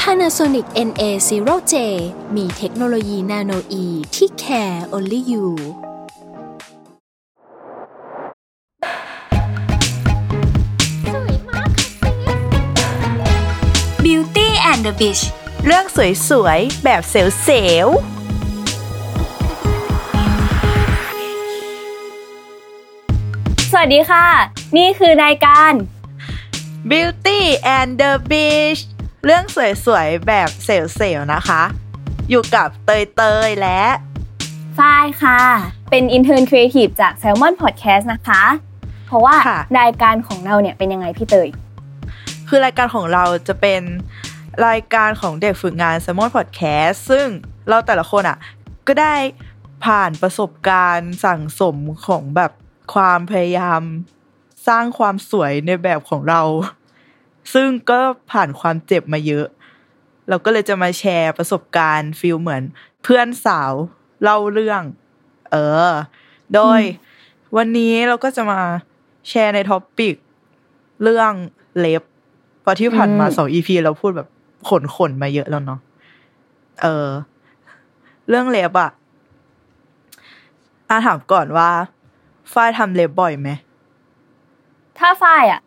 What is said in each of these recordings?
Panasonic NA0J มีเทคโนโลยีนาโนอีที่ care only you Beauty and the Beach เรื่องสวยๆ แบบเซลล์สวัสดีค่ะ นี่คือรายการๆ Beauty and the Beach เรื่องสวยๆ แบบเซลล์ๆนะคะ อยู่กับเตยเตยๆและฝ้ายค่ะ เป็น Intern Creative จาก Salmon Podcast นะคะ เพราะว่าค่ะรายการของเราเนี่ยเป็นยังไงพี่เตย คือรายการของเราจะเป็นรายการของเด็กฝึกงาน s ซ m o n Podcast ซึ่งเราแต่ละคนอะ ก็ได้ผ่านประสบการณ์สั่งสมของแบบความพยายาม สร้างความสวยในแบบของเรา ซึ่งก็ผ่านความเจ็บมาเยอะ เราก็เลยจะมาแชร์ประสบการณ์ feel เหมือน เพื่อนสาวเล่าเรื่อง เออ โดยวันนี้เราก็จะมาแชร์ใน topic เรื่องเล็บเพราะที่ผ่านมาอืมสอง EP เราพูดแบบขนขนๆมาเยอะแล้วเนาะ เออ เรื่องเล็บอะอาถามก่อนว่าฝ้ายทำเล็บบ่อยไหม ถ้าฝ้ายอะ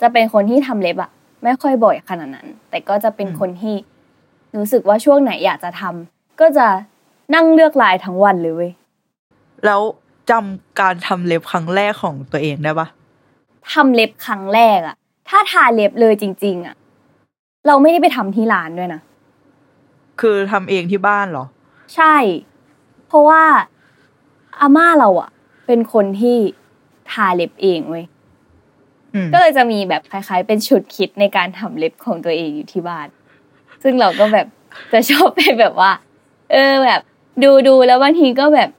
จะเป็นคนที่ทำเล็บอะไม่ค่อยบ่อยขนาดนั้น แต่ก็จะเป็นอืมคนที่รู้สึกว่าช่วงไหนอยากจะทำก็จะนั่งเลือกลายทั้งวันเลยเว้ยแล้วจำการทำเล็บครั้งแรกของตัวเองได้ปะทำเล็บครั้งแรกอะถ้าทาเล็บเลยจริง ๆอะเราไม่ได้ไปทำที่ร้านด้วยนะคือทำเองที่บ้านเหรอ ใช่ เพราะว่าอาม่าเราอะเป็นคนที่ทาเล็บเองเว้ยอืม ก็เลยจะมีแบบคล้าย ๆ เป็นชุดคิดในการทำเล็บของตัวเองอยู่ที่บ้าน ซึ่งเราก็แบบจะชอบไปแบบว่า เออแบบ ดูดูๆแล้วบางทีก็แบบ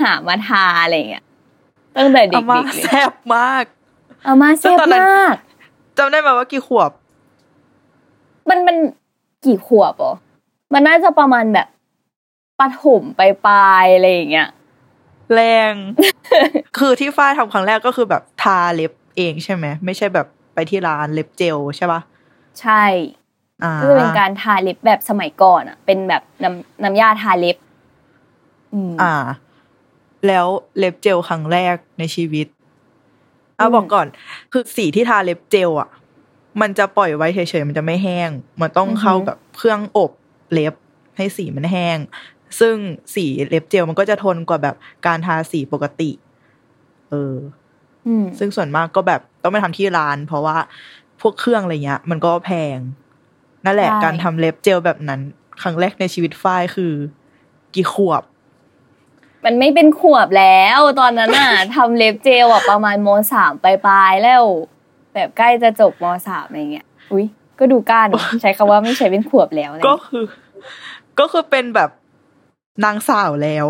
หามาทาอะไรอย่างเงี้ยตั้งแต่เด็อากม่าๆเลยแซ่บมากอาม่าแซ่บแล้วตอนนั้นมากจำได้ไหมว่ากี่ขวบ มันมันกี่ขวบอ๋อมันน่าจะประมาณแบบปฐมไปปลายๆอะไรอย่างเงี้ยแรง คือที่ฝ้ายทำครั้งแรกก็คือแบบทาเล็บ เองใช่ไหมไม่ใช่แบบไปที่ร้านเล็บเจลใช่ปะใช่อ่าก็จะเป็นการทาเล็บแบบสมัยก่อนอะ เป็นแบบน้ำน้ำยาทาเล็บอืมอ่า แล้วเล็บเจลครั้งแรกในชีวิตเอาอืมบอกก่อน คือสีที่ทาเล็บเจลอะ มันจะปล่อยไว้เฉยๆมันจะไม่แห้ง มันต้องเข้ากับเครื่องอบเล็บให้สีมันแห้ง ซึ่งสีเล็บเจลมันก็จะทนกว่าแบบการทาสีปกติ เอออืม ซึ่งส่วนมากก็แบบต้องไปทำที่ร้าน เพราะว่าพวกเครื่องอะไรเงี้ย มันก็แพง นั่นแหละใช่การทำเล็บเจลแบบนั้น ครั้งแรกในชีวิตฝ้ายคือ กี่ขวบ มันไม่เป็นขวบแล้ว ตอนนั้นน่ะทำเล็บเจลอะประมาณมสามปลายๆแล้ว แบบใกล้จะจบมสามอะไรเงี้ยอุ้ยก็ดูกล้าเนอะใช้คำว่าไม่ใช่เป็นขวบแล้วอะไรก็เงี้ยคือ ก็คือเป็นแบบนางสาวแล้ว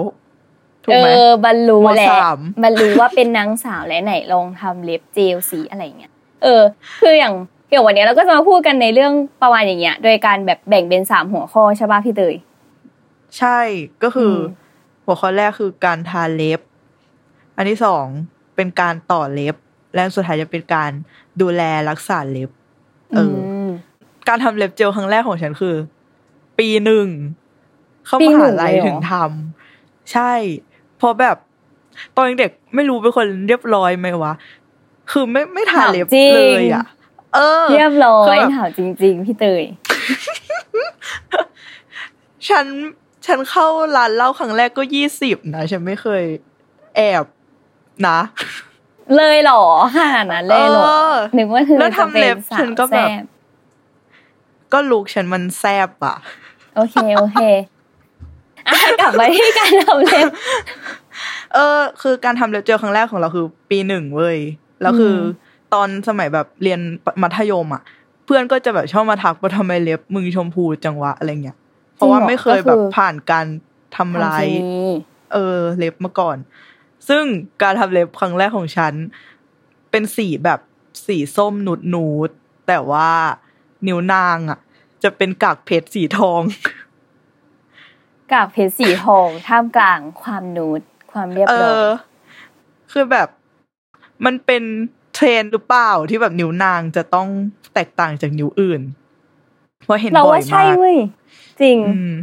ถูกเอไหมอบรรลุแหละมสามบรรลุว่าเป็นนางสาวและไหนลองทำเล็บเจลสีอะไรเงี้ยเออ คืออย่างเกี่ยววันนี้เราก็จะมาพูดกันในเรื่องประมาณอย่างเงี้ย โดยการแบบแบ่งเป็นสามหัวข้อใช่ป่ะพี่เตยใช่ก็คืออมหัวข้อแรกคือการทาเล็บ อันที่สองเป็นการต่อเล็บ และอันสุดท้ายจะเป็นการดูแลรักษาเล็บ เอออมการทำเล็บเจลครั้งแรกของฉันคือ ปีหนึ่งเข้าปีมหนึ่หางลัยเลยเหรอถึงทำใช่ เพราะแบบตอนเด็กไม่รู้เป็นคนเรียบร้อยไหมวะ คือไม่ไม่ทาเล็บถามจริงเลยอะ เออ เรียบร้อคือยแบบถามจริง ๆ พี่เตย ฉันฉันเข้าร้านเหล้าครั้งแรกก็ยี่สิบนะ ฉันไม่เคยแอบนะ เลยเหรอขนาดนั้นเลยเหรอเออนึกว่าเธอแล้วจะทำเป็เล็นบสาฉัวนก็แบบแซ่บก็ลุกฉันมันแซบอะ โอเค โอเคอะ กลับมาที่การทำเล็บ เออ คือการทำเล็บเจลครั้งแรกของเราคือปีหนึ่งเว้ย แล้วคืออมตอนสมัยแบบเรียนมัธยมอะ เพื่อนก็จะแบบชอบมาทักว่าทำไมเล็บมึงชมพูจังวะอะไรเงี้ย เพราะว่าไม่เคยแบบก็คือผ่านการทำลายทำเคมีเออ เล็บมาก่อน ซึ่งการทำเล็บครั้งแรกของฉัน เป็นสีแบบสีส้มหนูดนูดๆแต่ว่านิ้วนางอะ จะเป็นกากเพชรสีทอง กากเพชรสีทองท่ามกลางความนูดความเรียบเอร้อยอคือแบบมันเป็นเทรนด์หรือเปล่าที่แบบนิ้วนางจะต้องแตกต่างจากนิ้วอื่นเพราะเห็นเราบ่อว่ายใช่มากเว้ยจริงอืม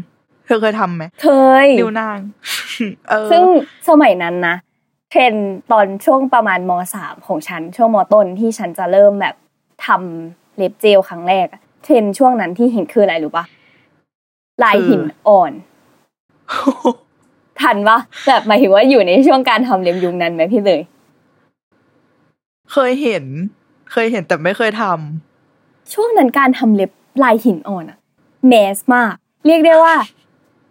เธอเคยทำไหมเคยนิ้วนางเออซึ่งสมัยนั้นนะเทรนด์ตอนช่วงประมาณมสามของฉันช่วงมต้นที่ฉันจะเริ่มแบบทำเล็บเจลครั้งแรกอะเทรนด์ช่วงนั้นที่เห็นคืออะไรรู้ปะลายหินอ่อน ทันปะแบบหมายถึงว่าอยู่ในช่วงการทำเล็บยุคนั้นไหมพี่เลย เคยเห็น เคยเห็นแต่ไม่เคยทำช่วงนั้นการทำเล็บลายหินอ่อนอะ mass มาก เรียกได้ว่า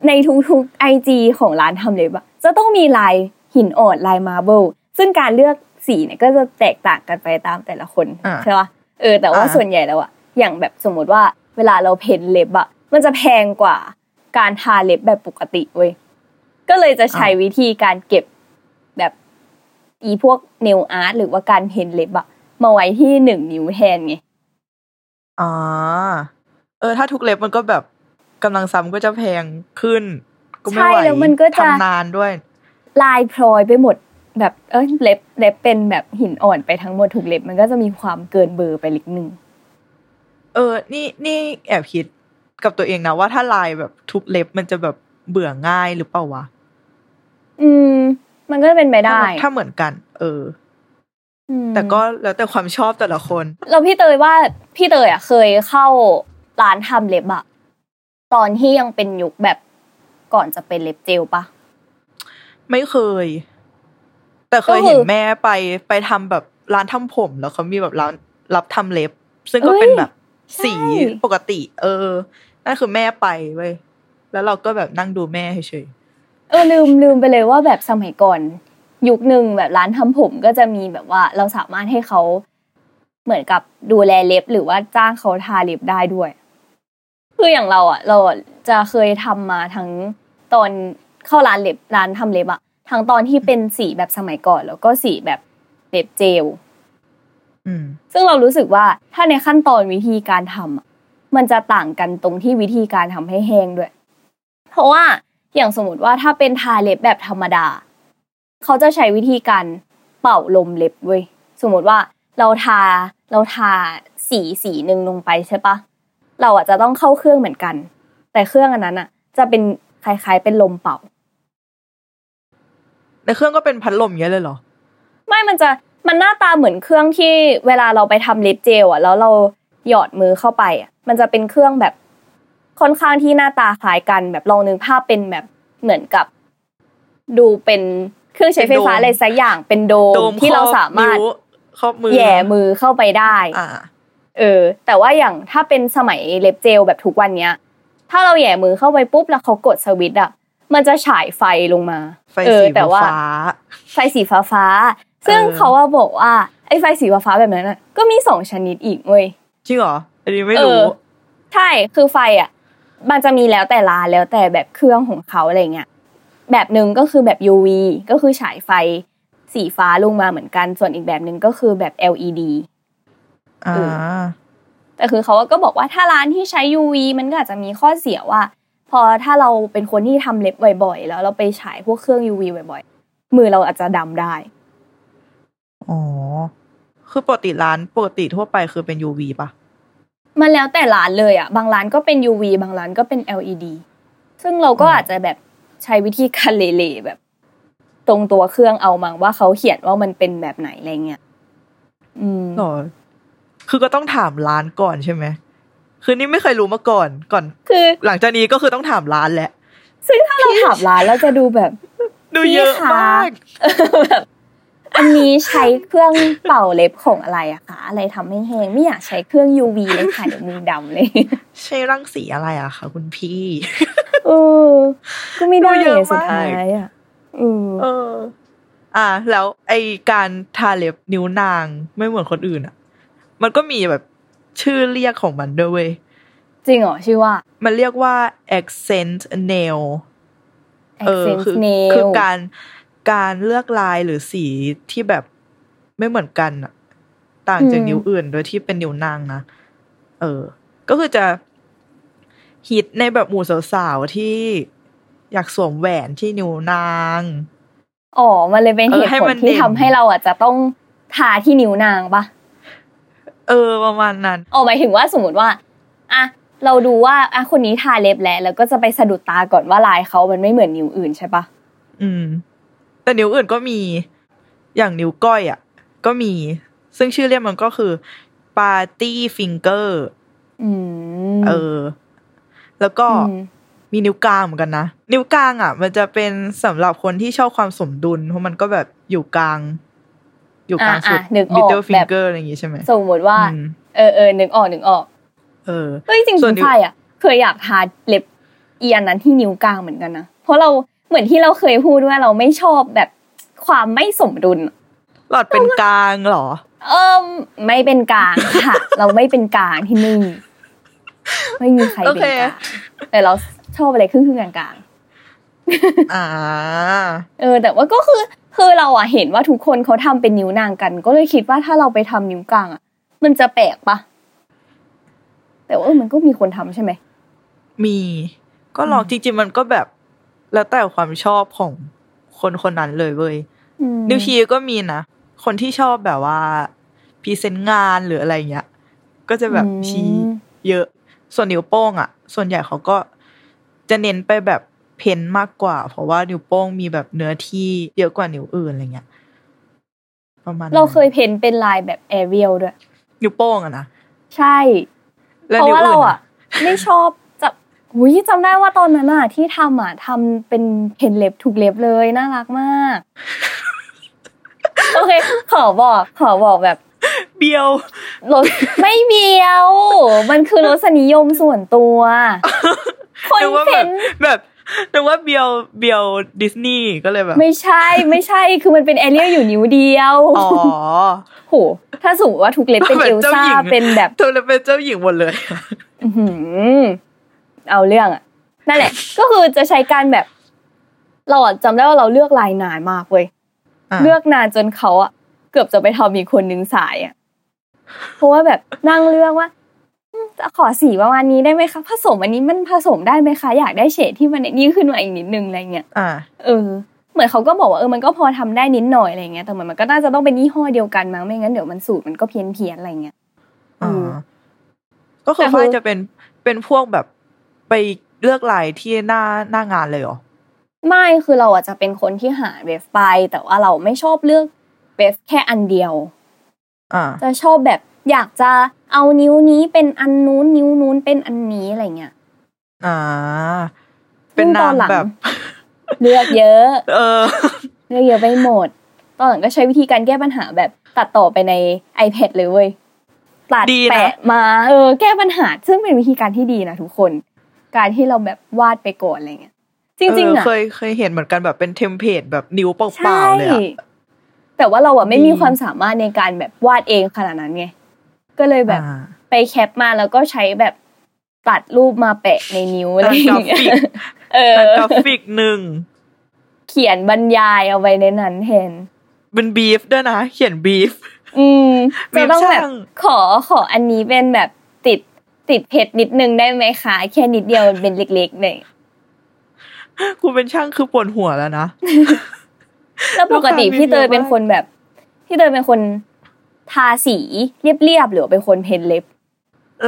ในทุกๆ IG ของร้านทำเล็บอะจะต้องมีลายหินอ่อนลาย marbleซึ่งการเลือกสีเนี่ยก็จะแตกต่างกันไปตามแต่ละคนอ่าใช่ปะเออแต่ว่าอ่าส่วนใหญ่แล้วอะอย่างแบบสมมติว่าเวลาเราเพ้นเล็บอะมันจะแพงกว่า การทาเล็บแบบปกติเว้ยก็เลยจะใช้วิธีการเก็บแบบอีพวกเนลอาร์ตหรือว่าการเพ้นเล็บอะมาไว้ที่หนึ่งนิ้วแทนไงอ่าเออ ถ้าทุกเล็บมันก็แบบกำลังซ้ำก็จะแพงขึ้น ก็ไม่ใช่ไหวแล้วมันก็จะทำนานด้วย ลายพลอยไปหมดแบบเอ้ยเล็บเล็บเป็นแบบหินอ่อนไปทั้งหมดถูกเล็บ มันก็จะมีความเกินเบอร์ไปเล็กนึง เออ นี่นี่แอบคิด กับตัวเองนะว่าถ้าลายแบบทุกเล็บมันจะแบบเบื่อง่ายหรือเปล่าวะ อืม มันก็เป็นไปได้ ถ้าเหมือนกัน เอออืมแต่ก็แล้วแต่ความชอบแต่ละคนแล้วพี่เตยว่าพี่เตยอะ เคยเข้าร้านทำเล็บอะตอนที่ยังเป็นยุคแบบก่อนจะเป็นเล็บเจลปะไม่เคย แต่เคยก็คือเห็นแม่ไปไปทำแบบร้านทำผมแล้วเขามีแบบร้านรับทำเล็บ ซึ่งก็เป็นแบบสีใช่ปกติ เออ นั่นคือแม่ไปเว้ยแล้วเราก็แบบนั่งดูแม่เฉยเออลืมลืมไปเลยว่าแบบสมัยก่อน ยุคหนึ่งแบบร้านทำผมก็จะมีแบบว่าเราสามารถให้เขาเหมือนกับดูแลเล็บ หรือว่าจ้างเขาทาเล็บได้ด้วยคืออย่างเราอะ เราอะจะเคยทำมาทั้งตอนเข้าร้านเล็บร้านทำเล็บอะทั้งตอนที่เป็นสีแบบสมัยก่อน แล้วก็สีแบบเล็บเจลๆอืมซึ่งเรารู้สึกว่าถ้าในขั้นตอนวิธีการทำอะ มันจะต่างกันตรงที่วิธีการทำให้แห้งด้วย เพราะว่าอย่างสมมติว่าถ้าเป็นทาเล็บแบบธรรมดา เขาจะใช้วิธีการเป่าลมเล็บเว้ยสมมติว่าเราทาเราทาสีสีหนึ่งลงไปใช่ปะเราอะจะต้องเข้าเครื่องเหมือนกัน แต่เครื่องอันนั้นอะ จะเป็นคล้ายๆเป็นลมเป่าในเครื่องก็เป็นพัดลมอย่างเงี้ยเลยเหรอ ไม่มันจะมันหน้าตาเหมือนเครื่องที่เวลาเราไปทำเล็บเจลอะแล้วเรา หยอดมือเข้าไปอะมันจะเป็นเครื่องแบบค่อนข้างที่หน้าตาคล้ายกัน แบบลองนึกภาพเป็นแบบเหมือนกับ ดูเป็นเครื่องใช้ไฟฟ้าเป็นโดมอะไรสักอย่างเป็นโดโดมมที่เราคอบสามารถนิ้วครอบมือแหย่มือเข้าไปได้อ่าเออ แต่ว่าอย่างถ้าเป็นสมัยเล็บเจลแบบทุกวันเนี้ย ถ้าเราแหย่มือเข้าไปปุ๊บแล้วเขากดสวิตช์อะมันจะฉายไฟลงมา ไฟเออสีแต่ว่าฟ้า ไฟสีฟ้าฟ้าๆซึ่งเออเขาว่าบอกว่าไอ้ไฟสีฟ้าฟ้าๆแบบนั้นน่ะก็มีสองชนิดอีกเว้ย จริงเหรออันนี้ไม่เอรู้อใช่คือไฟอะ มันจะมีแล้วแต่ร้านแล้วแต่แบบเครื่องของเขาอะไรเงี้ยแบบหนึ่งก็คือแบบ UV ก็คือฉายไฟสีฟ้าลงมาเหมือนกัน ส่วนอีกแบบหนึ่งก็คือแบบ LED อ่าเอแต่คือเขาก็บอกว่าถ้าร้านที่ใช้ UV มันก็อาจจะมีข้อเสียว่า พอถ้าเราเป็นคนที่ทำเล็บบ่อยๆ แล้วเราไปฉายพวกเครื่อง UV บ่อยๆ มือเราอาจจะดำได้ อ๋อ คือปกติร้านปกติทั่วไปคือเป็น UV ปะมันแล้วแต่ร้านเลยอะ บางร้านก็เป็น UV บางร้านก็เป็น LED ซึ่งเราก็อาจจะแบบใช้วิธีการเล่ๆแบบ ตรงตัวเครื่องเอามั้งว่าเขาเขียนว่ามันเป็นแบบไหนอะไรเงี้ยอืมหรอคือก็ต้องถามร้านก่อนใช่ไหมคือนี่ไม่เคยรู้มาก่อนก่อน คือ หลังจากนี้ก็คือต้องถามร้านแหละ ซึ่งถ้าเราถามร้านเราจะดูแบบ ดูเยอะพี่คะมากแบบ อันนี้ใช้เครื่องเป่าเล็บของอะไรอะคะอะไรทำให้แห้งไม่อยากใช้เครื่อง UV เลยค่ะเดี๋ยวมือดำเลย ใช่รังสีอะไรอะคะคุณพี่เออก็ไม่ได้ดูเยอะไงสุดมากท้ายอะอืมเอออ่า แล้วไอการทาเล็บนิ้วนางไม่เหมือนคนอื่นอะมันก็มีแบบชื่อเรียกของมันด้วยเว้ยจริงเหรอชื่อว่า มันเรียกว่า accent nail เออ accent คือ nail คือการ การเลือกลายหรือสีที่แบบไม่เหมือนกันอะต่างจากอืมนิ้วอื่น โดยที่เป็นนิ้วนางนะ เออ ก็คือจะฮิตในแบบหมู่สาวๆที่อยากสวมแหวนที่นิ้วนาง อ๋อ มันเลยเป็นเอเหอตุให้ผมัลนที่เด่นทำให้เราอะจะต้องทาที่นิ้วนางปะเออ ประมาณนั้นอ๋อหมายถึงว่าสมมติว่าอะเราดูว่าอะคนนี้ทาเล็บแล้วแล้วก็จะไปสะดุดตาก่อนว่าลายเขามันไม่เหมือนนิ้วอื่นใช่ปะอืม แต่นิ้วอื่นก็มีอย่างนิ้วก้อยอะ ก็มี ซึ่งชื่อเรียกมันก็คือ party finger อืมเออ แล้วก็อืมมีนิ้วกลางเหมือนกันนะ นิ้วกลางอะ มันจะเป็นสำหรับคนที่ชอบความสมดุล เพราะมันก็แบบอยู่กลาง อยู่กลางสุดอะอะนึกออก middle แบบ finger อะไรอย่างงี้ใช่ไหมสมมติว่าอืมเออเออนึกออกนึกออก เออเฮ้ยจริงส่วนๆนิ้วใช่อะ เคยอยากทาเล็บอีอันนั้นที่นิ้วกลางเหมือนกันนะ เพราะเรา เหมือนที่เราเคยพูดว่าเราไม่ชอบแบบความไม่สมดุล หลอดเป็นกลางเหรอ เออไม่เป็นกลางค่ะ เราไม่เป็นกลางที่นี่ไม่มีใครเป็นกลางโอเคแต่เราชอบอะไรครึ่งๆกลางอ่าๆเออ แต่ว่าก็คือคือเราอะเห็นว่าทุกคนเขาทำเป็นนิ้วนางกัน ก็เลยคิดว่าถ้าเราไปทำนิ้วกลางอะมันจะแปลกปะแต่ว่าเออมันก็มีคนทำใช่ไหมมี ก็ลองจริงๆมันก็แบบ แล้วแต่ความชอบของคนคนนั้นเลยเว้ยอืมนิ้วชี้ก็มีนะคนที่ชอบแบบว่า present งานหรืออะไรเงี้ย ก็จะแบบชี้เยอะ ส่วนนิ้วโป้งอะ ส่วนใหญ่เขาก็จะเน้นไปแบบเพ้นท์มากกว่า เพราะว่านิ้วโป้งมีแบบเนื้อที่เยอะกว่านิ้วอื่นอะไรเงี้ย ประมาณนั้นเราเคยเพ้นเป็นลายแบบแอเรียลด้วย นิ้วโป้งอะนะ ใช่แล้วเพราะนิ้วว่าอื่เรานอะไม่ชอบ จะหุยจำได้ว่าตอนนั้นอะที่ทำอะทำเป็นเพนเล็บถูกเล็บเลยน่ารักมาก โอเค ขอบอกขอบอกแบบเบี้ยวรสไม่เบียว มันคือรสนิยมส่วนตัวคนนึกว่าเพ้แบบนแบบนึกว่าเบียวเบียวดิสนีย์ก็เลยแบบ ไม่ใช่ไม่ใช่คือมันเป็นแอเรียลอยู่นิ้วเดียวอ๋อโหถ้าสมมติว่าทุกเล็บเป็นเหมืเออนลเจ้าซ่าหญิงเป็นแบบเธอเลยเป็นเจ้าหญิงหมดเลยอื้อหือ เอาเรื่องอะนั่นแหละ ก็คือจะใช้การแบบ เราอะจำได้ว่าเราเลือกลายนานมากเว้ยอะเลือกนานจนเขาอะเกือบจะไปทำอีกคนนึงสายอะเพราะว่าแบบนั่งเลือกว่าอืมจะขอสีประมาณนี้ได้ไหมคะผสมอันนี้มันผสมได้ไหมคะ อยากได้เฉดที่มันนี่ขึ้นมาอีกนิดนึงอะไรเงี้ยอ่าเออเหมือนเขาก็บอกว่าเออมันก็พอทำได้นิดหน่อยอะไรเงี้ยแต่เหมือนมันก็น่าจะต้องเป็นยี่ห้อเดียวกันมั้งไม่งั้นเดี๋ยวมันสูตรมันก็เพี้ยนเพียนๆอะไรเงี้ยอ่าอืมก็คือแต่คือฝ้ายจะเป็นเป็นพวกแบบ ไปเลือกลายที่หน้าหน้างานเลยเหรอไม่คือเราอาจจะเป็นคนที่หาเวฟไป แต่ว่าเราไม่ชอบเลือกเวฟแค่อันเดียวอ่าจะชอบแบบอยากจะเอานิ้วนี้เป็นอันนู้นนิ้วนู้นเป็นอันนี้อะไรเงี้ยอ่า เป็นซึ่งตนาองนหลังแบบ เลือกเยอะ เออ เลือกเยอะไปหมด ตอนหลังก็ใช้วิธีการแก้ปัญหาแบบตัดต่อไปใน iPad เลยเว้ยตัดดีนะแปะมา เออ แก้ปัญหาซึ่งเป็นวิธีการที่ดีนะทุกคน การที่เราแบบวาดไปก่อนอะไรเงี้ยจริงๆเอออะเคยเคยเห็นเหมือนกันแบบเป็น template แบบนิ้วเปใช่ล่าๆเลยอะแต่ว่าเราอะไม่ได้มีความสามารถในการแบบวาดเองขนาดนั้นไงก็เลยแบบอ่าไป cap มาแล้วก็ใช้แบบตัดรูปมาแปะในนิ้วอะไรอย่างเงี้ย นักกราฟิกเออนักกราฟิกหนึ่งเขียนบรรยายเอาไว้ในนั้นแทนเป็นบีฟด้วยนะ เขียนบีฟอืมมีจะต้องแบบช่างขอขออันนี้เป็นแบบติด ติดเพชรนิดนึงได้ไหมคะแค่นิดเดียวเป็นเล็กๆหน่อยกูเป็นช่างคือปวดหัวแล้วนะแล้วปกติลูกค้าพี่เตยมีเยอะเป็นคนแบบ พี่เตยเป็นคนทาสีเรียบๆหรือว่าเป็นคนเพ้นเล็บ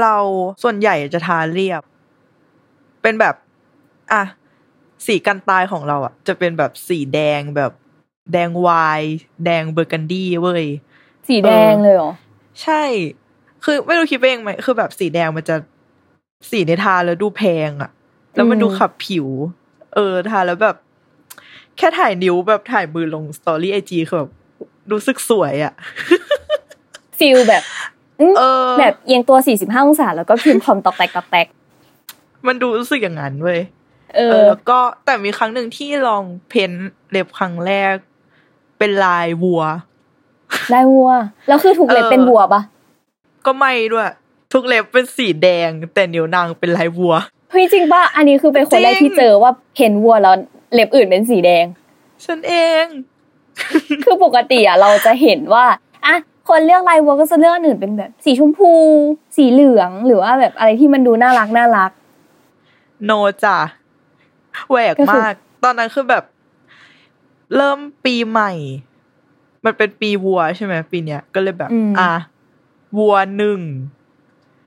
เราส่วนใหญ่จะทาเรียบ เป็นแบบ อะสีกันตายของเราอะ จะเป็นแบบสีแดงแบบ แดงไวน์แดงเบอร์กันดี้เว้ยสีแดงเลยเหรอใช่ คือไม่รู้คิดไปเองไหมคือแบบสีแดงมันจะสีในทาแล้วดูแพงอะแล้วมันอืมดูขับผิว เออทาแล้วแบบ แค่ถ่ายนิ้วแบบถ่ายมือลง story IG คือแบบรู้สึกสวยอะ feel แบบอืมเออแบบเอียงตัว45องศาแล้วก็พิมพ์คอมตอกแตกตอกแตกมันดูรู้สึกอย่างนั้นเว้ยเอเอออแล้วก็แต่มีครั้งหนึ่งที่ลองเพ้นเล็บครั้งแรก เป็นลายวัวได้วัว แล้วคือถูกเล็บเออเป็นวัวปะ ก็ไม่ด้วย ทุกเล็บเป็นสีแดง แต่นิ้วนางเป็นลายวัวเฮ้ยจริงป่ะอันนี้คือเป็นคนแรกจริงที่เจอว่าเห็นวัวแล้วเล็บอื่นเป็นสีแดง ฉันเอง คือปกติอะเราจะเห็นว่าอะคนเลือกลายวัวก็จะเลือกอันอื่นเป็นแบบ สีชมพู สีเหลืองหรือว่าแบบอะไรที่มันดูน่ารักน่ารัก โนจ้ะแหวกก็คือมาก ตอนนั้นคือแบบ เริ่มปีใหม่ มันเป็นปีวัวใช่ไหมปีเนี้ยก็เลยแบบ อะ วัวหนึ่ง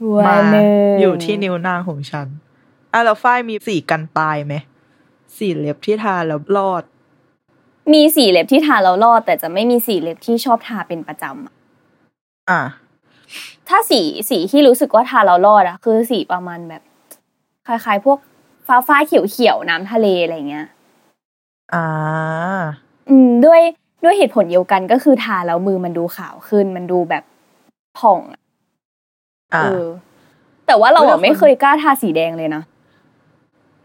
วัวมาหนึ่งอยู่ที่นิ้วนางของฉันอะแล้วฝ้ายมีสีกันตายไหมสีเล็บที่ทาแล้วรอด มีสีเล็บที่ทาแล้วรอด แต่จะไม่มีสีเล็บที่ชอบทาเป็นประจำอะอะถ้าสีสีที่รู้สึกว่าทาแล้วรอดอะคือสีประมาณแบบ คล้ายๆ พวกฟ้าฟ้าๆเขียวเขียวๆน้ำทะเลอะไรเงี้ย อ่า อืม ด้วยด้วยเหตุผลเดียวกันก็คือทาแล้วมือมันดูขาวขึ้น มันดูแบบ ผ่องอะอ่าเออแต่ว่าเราแล้อะวคนไม่เคยกล้าทาสีแดงเลยนะ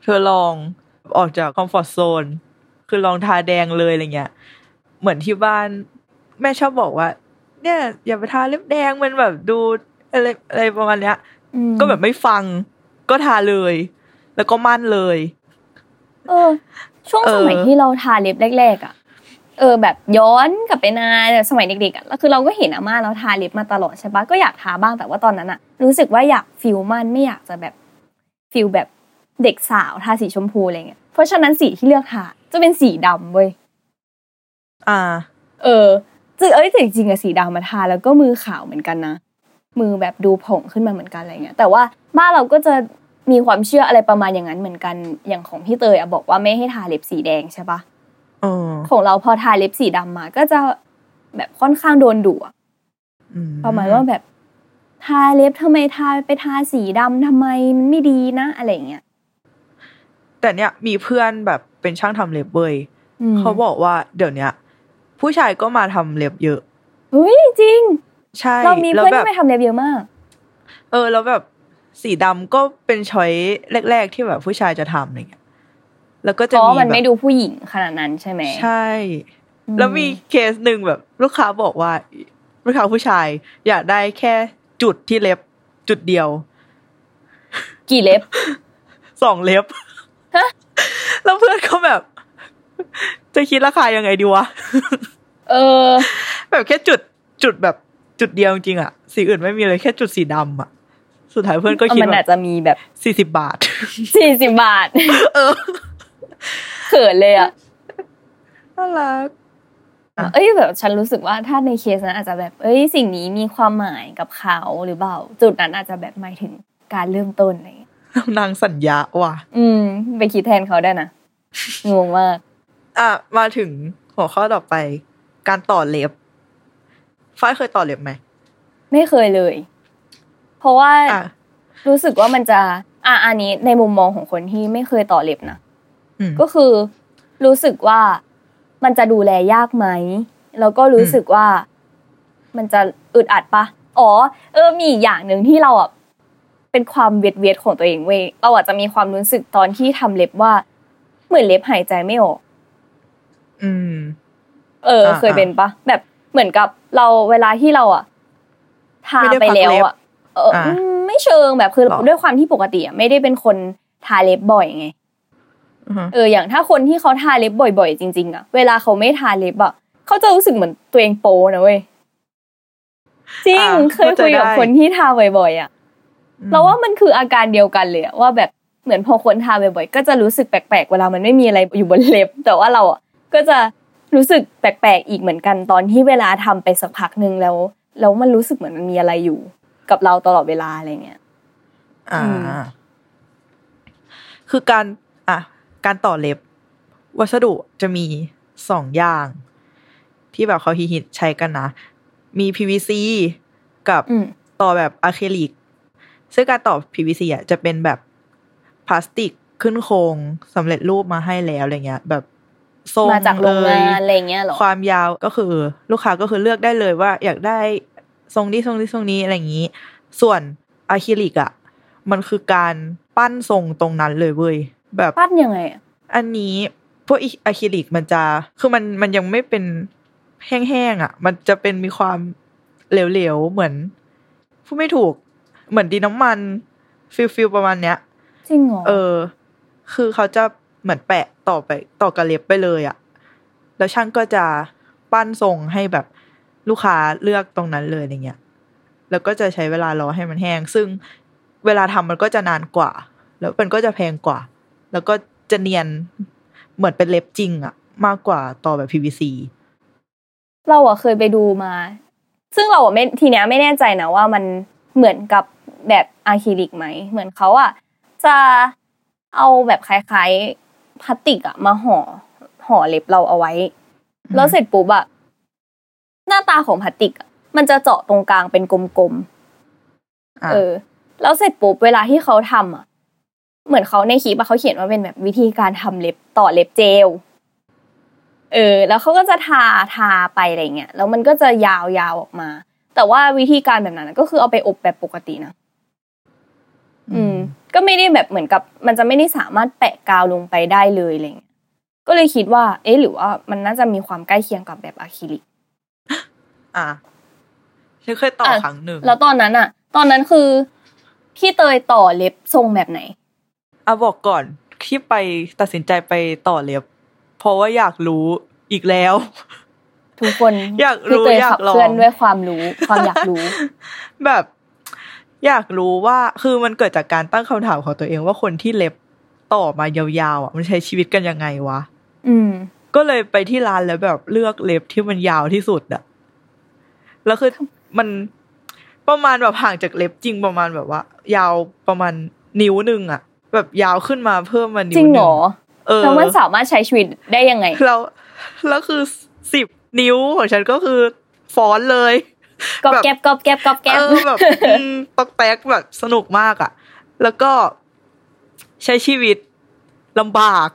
เธอลองออกจากคอมฟอร์ z โซน คือลองทาแดงเลยอะไรเงี้ย เหมือนที่บ้าน แม่ชอบบอกว่า เนี่ย อย่าไปทาเล็บแดงมันแบบดูอะไรอะไรประมาณเนี้ยอืมก็แบบไม่ฟัง ก็ทาเลย แล้วก็มั่นเลย เออ ช่วงเออสมัยที่เราทาเล็บแรกๆอะ เออแบบย้อนกลับไปนานแบบสมัยเด็กๆอะแล้วคือเราก็เห็นอาม่าเราทาเล็บมาตลอดใช่ปะก็อยากทาบ้างแต่ว่าตอนนั้นอะรู้สึกว่าอยากฟิลมันไม่อยากจะแบบฟิลแบบเด็กสาวทาสีชมพูอะไรเงี้ยเพราะฉะนั้นสีที่เลือกทาจะเป็นสีดำเว้ยอ่า เออจึงเอ้ยแต่จริงๆอะสีดำมาทาแล้วก็มือขาวเหมือนกันนะมือแบบดูผ่องขึ้นมาเหมือนกันอะไรเงี้ยแต่ว่าบ้านเราก็จะมีความเชื่ออะไรประมาณอย่างนั้นเหมือนกันอย่างของพี่เตยอะบอกว่าไม่ให้ทาเล็บสีแดงใช่ปะเออ ของเราพอทาเล็บสีดำมา ก็จะแบบค่อนข้างโดนดุอะอืประมาณว่าแบบทาเล็บทำไมทาไปทาสีดำทำไมมันไม่ดีนะ อะไรเงี้ยแต่เนี้ยมีเพื่อนแบบเป็นช่างทำเล็บเว้ยอืมเขาบอกว่าเดี๋ยวเนี้ย ผู้ชายก็มาทำเล็บเยอะเฮ้ยจริง ใช่เรามีแล้วเพื่อนแบบที่ไปทำเล็บเยอะมาก เออ แล้วแบบสีดำก็เป็นช้อยแรก ๆ ที่แบบผู้ชายจะทำอะไรเงี้ย แล้วก็เพจะราะมีว่ามันแบบไม่ดูผู้หญิงขนาดนั้นใช่ไหมใช่อืแล้วมีเคสหนึ่งแบบ ลูกค้าบอกว่า ลูกค้าผู้ชาย อยากได้แค่จุดที่เล็บจุดเดียว กี่เล็บสองเล็บฮะแล้วเพื่อนเขาแบบ จะคิดราคายังไงดีวะเออ แบบแค่จุดจุดแบบจุดเดียวจริงๆอะสีอื่นไม่มีเลยแค่จุดสีดำอะสุดท้ายเพื่อนก็คิดมันแบอาจบจะมีแบบสี่สิบบาทสี่สิบบาท เออ เขินเลยอะน่ารักอะเอ้ยแบบฉันรู้สึกว่าถ้าในเคสนั้นอาจจะแบบ เอ้ยสิ่งนี้มีความหมายกับเขาหรือเปล่าจุดนั้นอาจจะแบบหมายถึงการเริ่มต้นอะไรอย่างเงี้ยนางสัญญาว่ะ อืม ไปคิดแทนเขาได้นะงงมาก อะมาถึงหัวข้อต่อไป การต่อเล็บฝ้ายเคยต่อเล็บไหมไม่เคยเลย เพราะว่าอะรู้สึกว่ามันจะ อะอันนี้ในมุมมองของคนที่ไม่เคยต่อเล็บนะอืม ก็คือรู้สึกว่ามันจะดูแลยากไหม แล้วก็รู้สึกว่า มันจะอึดอัดปะอ๋อ เออมีอีกอย่างหนึ่งที่เราอะเป็นความเวียดเวียดๆของตัวเองเว้ยเราอาจจะมีความรู้สึกตอนที่ทำเล็บว่า เหมือนเล็บหายใจไม่ออก อืม เอออ่าเคยเป็นปะแบบเหมือนกับเราเวลาที่เราอะทาไม่ได้ไปพักแล้วเล็บอะ เออออ่าอืมไม่เชิงแบบคือหรอด้วยความที่ปกติอะไม่ได้เป็นคนทาเล็บบ่อยไงอือฮะ เอออย่างถ้าคนที่เขาทาเล็บบ่อยๆ จริงๆอะเวลาเขาไม่ทาเล็บอะเขาจะรู้สึกเหมือนตัวเองโปนะเว้ยจริงอะเคยคุยกับเข้าใจได้คนที่ทาบ่อยๆอะเราว่ามันคืออาการเดียวกันเลยอะว่าแบบเหมือนพอคนทาบ่อยๆก็จะรู้สึกแปลกๆเวลามันไม่มีอะไรอยู่บนเล็บ แต่ว่าเราอะก็จะรู้สึกแปลกๆอีกเหมือนกันตอนที่เวลาทำไปสักพักหนึ่งแล้วแล้วมันรู้สึกเหมือนมันมีอะไรอยู่ กับเราตลอดเวลาอะไรเงี้ยอ่าอืมคือการอะ การต่อเล็บ วัสดุจะมีสองอย่าง ที่แบบเขาฮิตๆใช้กันนะ มี PVC กับอืมต่อแบบอะคริลิก ซึ่งการต่อ PVC อะจะเป็นแบบพลาสติกขึ้นโครงสำเร็จรูปมาให้แล้วอะไรเงี้ย แบบทรงมาจากโรงงานเอ่ยอะไรเงี้ยเหรอความยาวก็คือ ลูกค้าก็คือเลือกได้เลยว่า อยากได้ทรงนี้ทรงนี้ทรงนี้อะไรอย่างนี้ ส่วนอะคริลิกอะมันคือการปั้นทรงตรงนั้นเลยเว้ย แบบปั้นยังไงอะอันนี้พวกอะคริลิกมันจะคือมันมันยังไม่เป็นแห้งๆอะ มันจะเป็นมีความเหลวๆเหมือนพูดไม่ถูกเหมือนดินน้ำมัน feel feel ประมาณเนี้ยจริงเหรอเออ คือเขาจะเหมือนแปะต่อไปต่อกระเล็บไปเลยอะแล้วช่างก็จะปั้นทรงให้แบบลูกค้าเลือกตรงนั้นเลยอย่างเงี้ย แล้วก็จะใช้เวลารอให้มันแห้ง ซึ่งเวลาทำมันก็จะนานกว่า แล้วมันก็จะแพงกว่า แล้วก็จะเนียนเหมือนเป็นเล็บจริงอะมากกว่าต่อแบบ PVC เราอะเคยไปดูมา ซึ่งเราอะไม่ทีเนี้ยไม่แน่ใจนะว่ามันเหมือนกับแบบอะคริลิกไหม เหมือนเขาอะจะเอาแบบคล้ายๆพลาสติกอะมาห่อห่อเล็บเราเอาไว้ แล้วเสร็จปุ๊บอะหน้าตาของพลาสติกอะมันจะเจาะตรงกลางเป็นกลมๆอะเออ แล้วเสร็จปุ๊บเวลาที่เขาทำอะ เหมือนเขาในคลิปอะเขาเขียนว่าเป็นแบบวิธีการทำเล็บต่อเล็บเจล เออ แล้วเขาก็จะทาทาไปอะไรเงี้ย แล้วมันก็จะยาวยาวออกมา แต่ว่าวิธีการแบบนั้นอะก็คือเอาไปอบแบบปกตินะ อืม ก็ไม่ได้แบบเหมือนกับ มันจะไม่ได้สามารถแปะกาวลงไปได้เลยอะไรเงี้ย ก็เลยคิดว่า เอ๊ะ หรือว่ามันน่าจะมีความใกล้เคียงกับแบบอะคริลิก อะฉันเคยต่ออะครั้งหนึ่ง แล้วตอนนั้นอะตอนนั้นคือพี่เตยต่อเล็บทรงแบบไหน อะบอกก่อนที่ไปตัดสินใจไปต่อเล็บ เพราะว่าอยากรู้อีกแล้ว ทุกคนอยากรู้พี่เตยอยากขับลองเคลื่อนด้วยความรู้ความอยากรู้ แบบ อยากรู้ว่าคือมันเกิดจากการตั้งคำถามของตัวเองว่าคนที่เล็บต่อมายาวๆอะมันใช้ชีวิตกันยังไงวะอืม ก็เลยไปที่ร้านแล้วแบบเลือกเล็บที่มันยาวที่สุดอะแล้วคือมันประมาณแบบห่างจากเล็บจริงประมาณแบบว่า ยาวประมาณนิ้วหนึ่งอะ แบบยาวขึ้นมาเพิ่มมานิ้วจริงหเหรนึ่งอเออแล้วมันสามารถใช้ชีวิตได้ยังไงแล้วแล้วคือสิบนิ้วของฉันก็คือฟ้อนเลยกอบแก๊บกอบแก๊บกอบแก๊บเออแบบอืมตอกแตกแบบสนุกมากอะแล้วก็ใช้ชีวิตลำบาก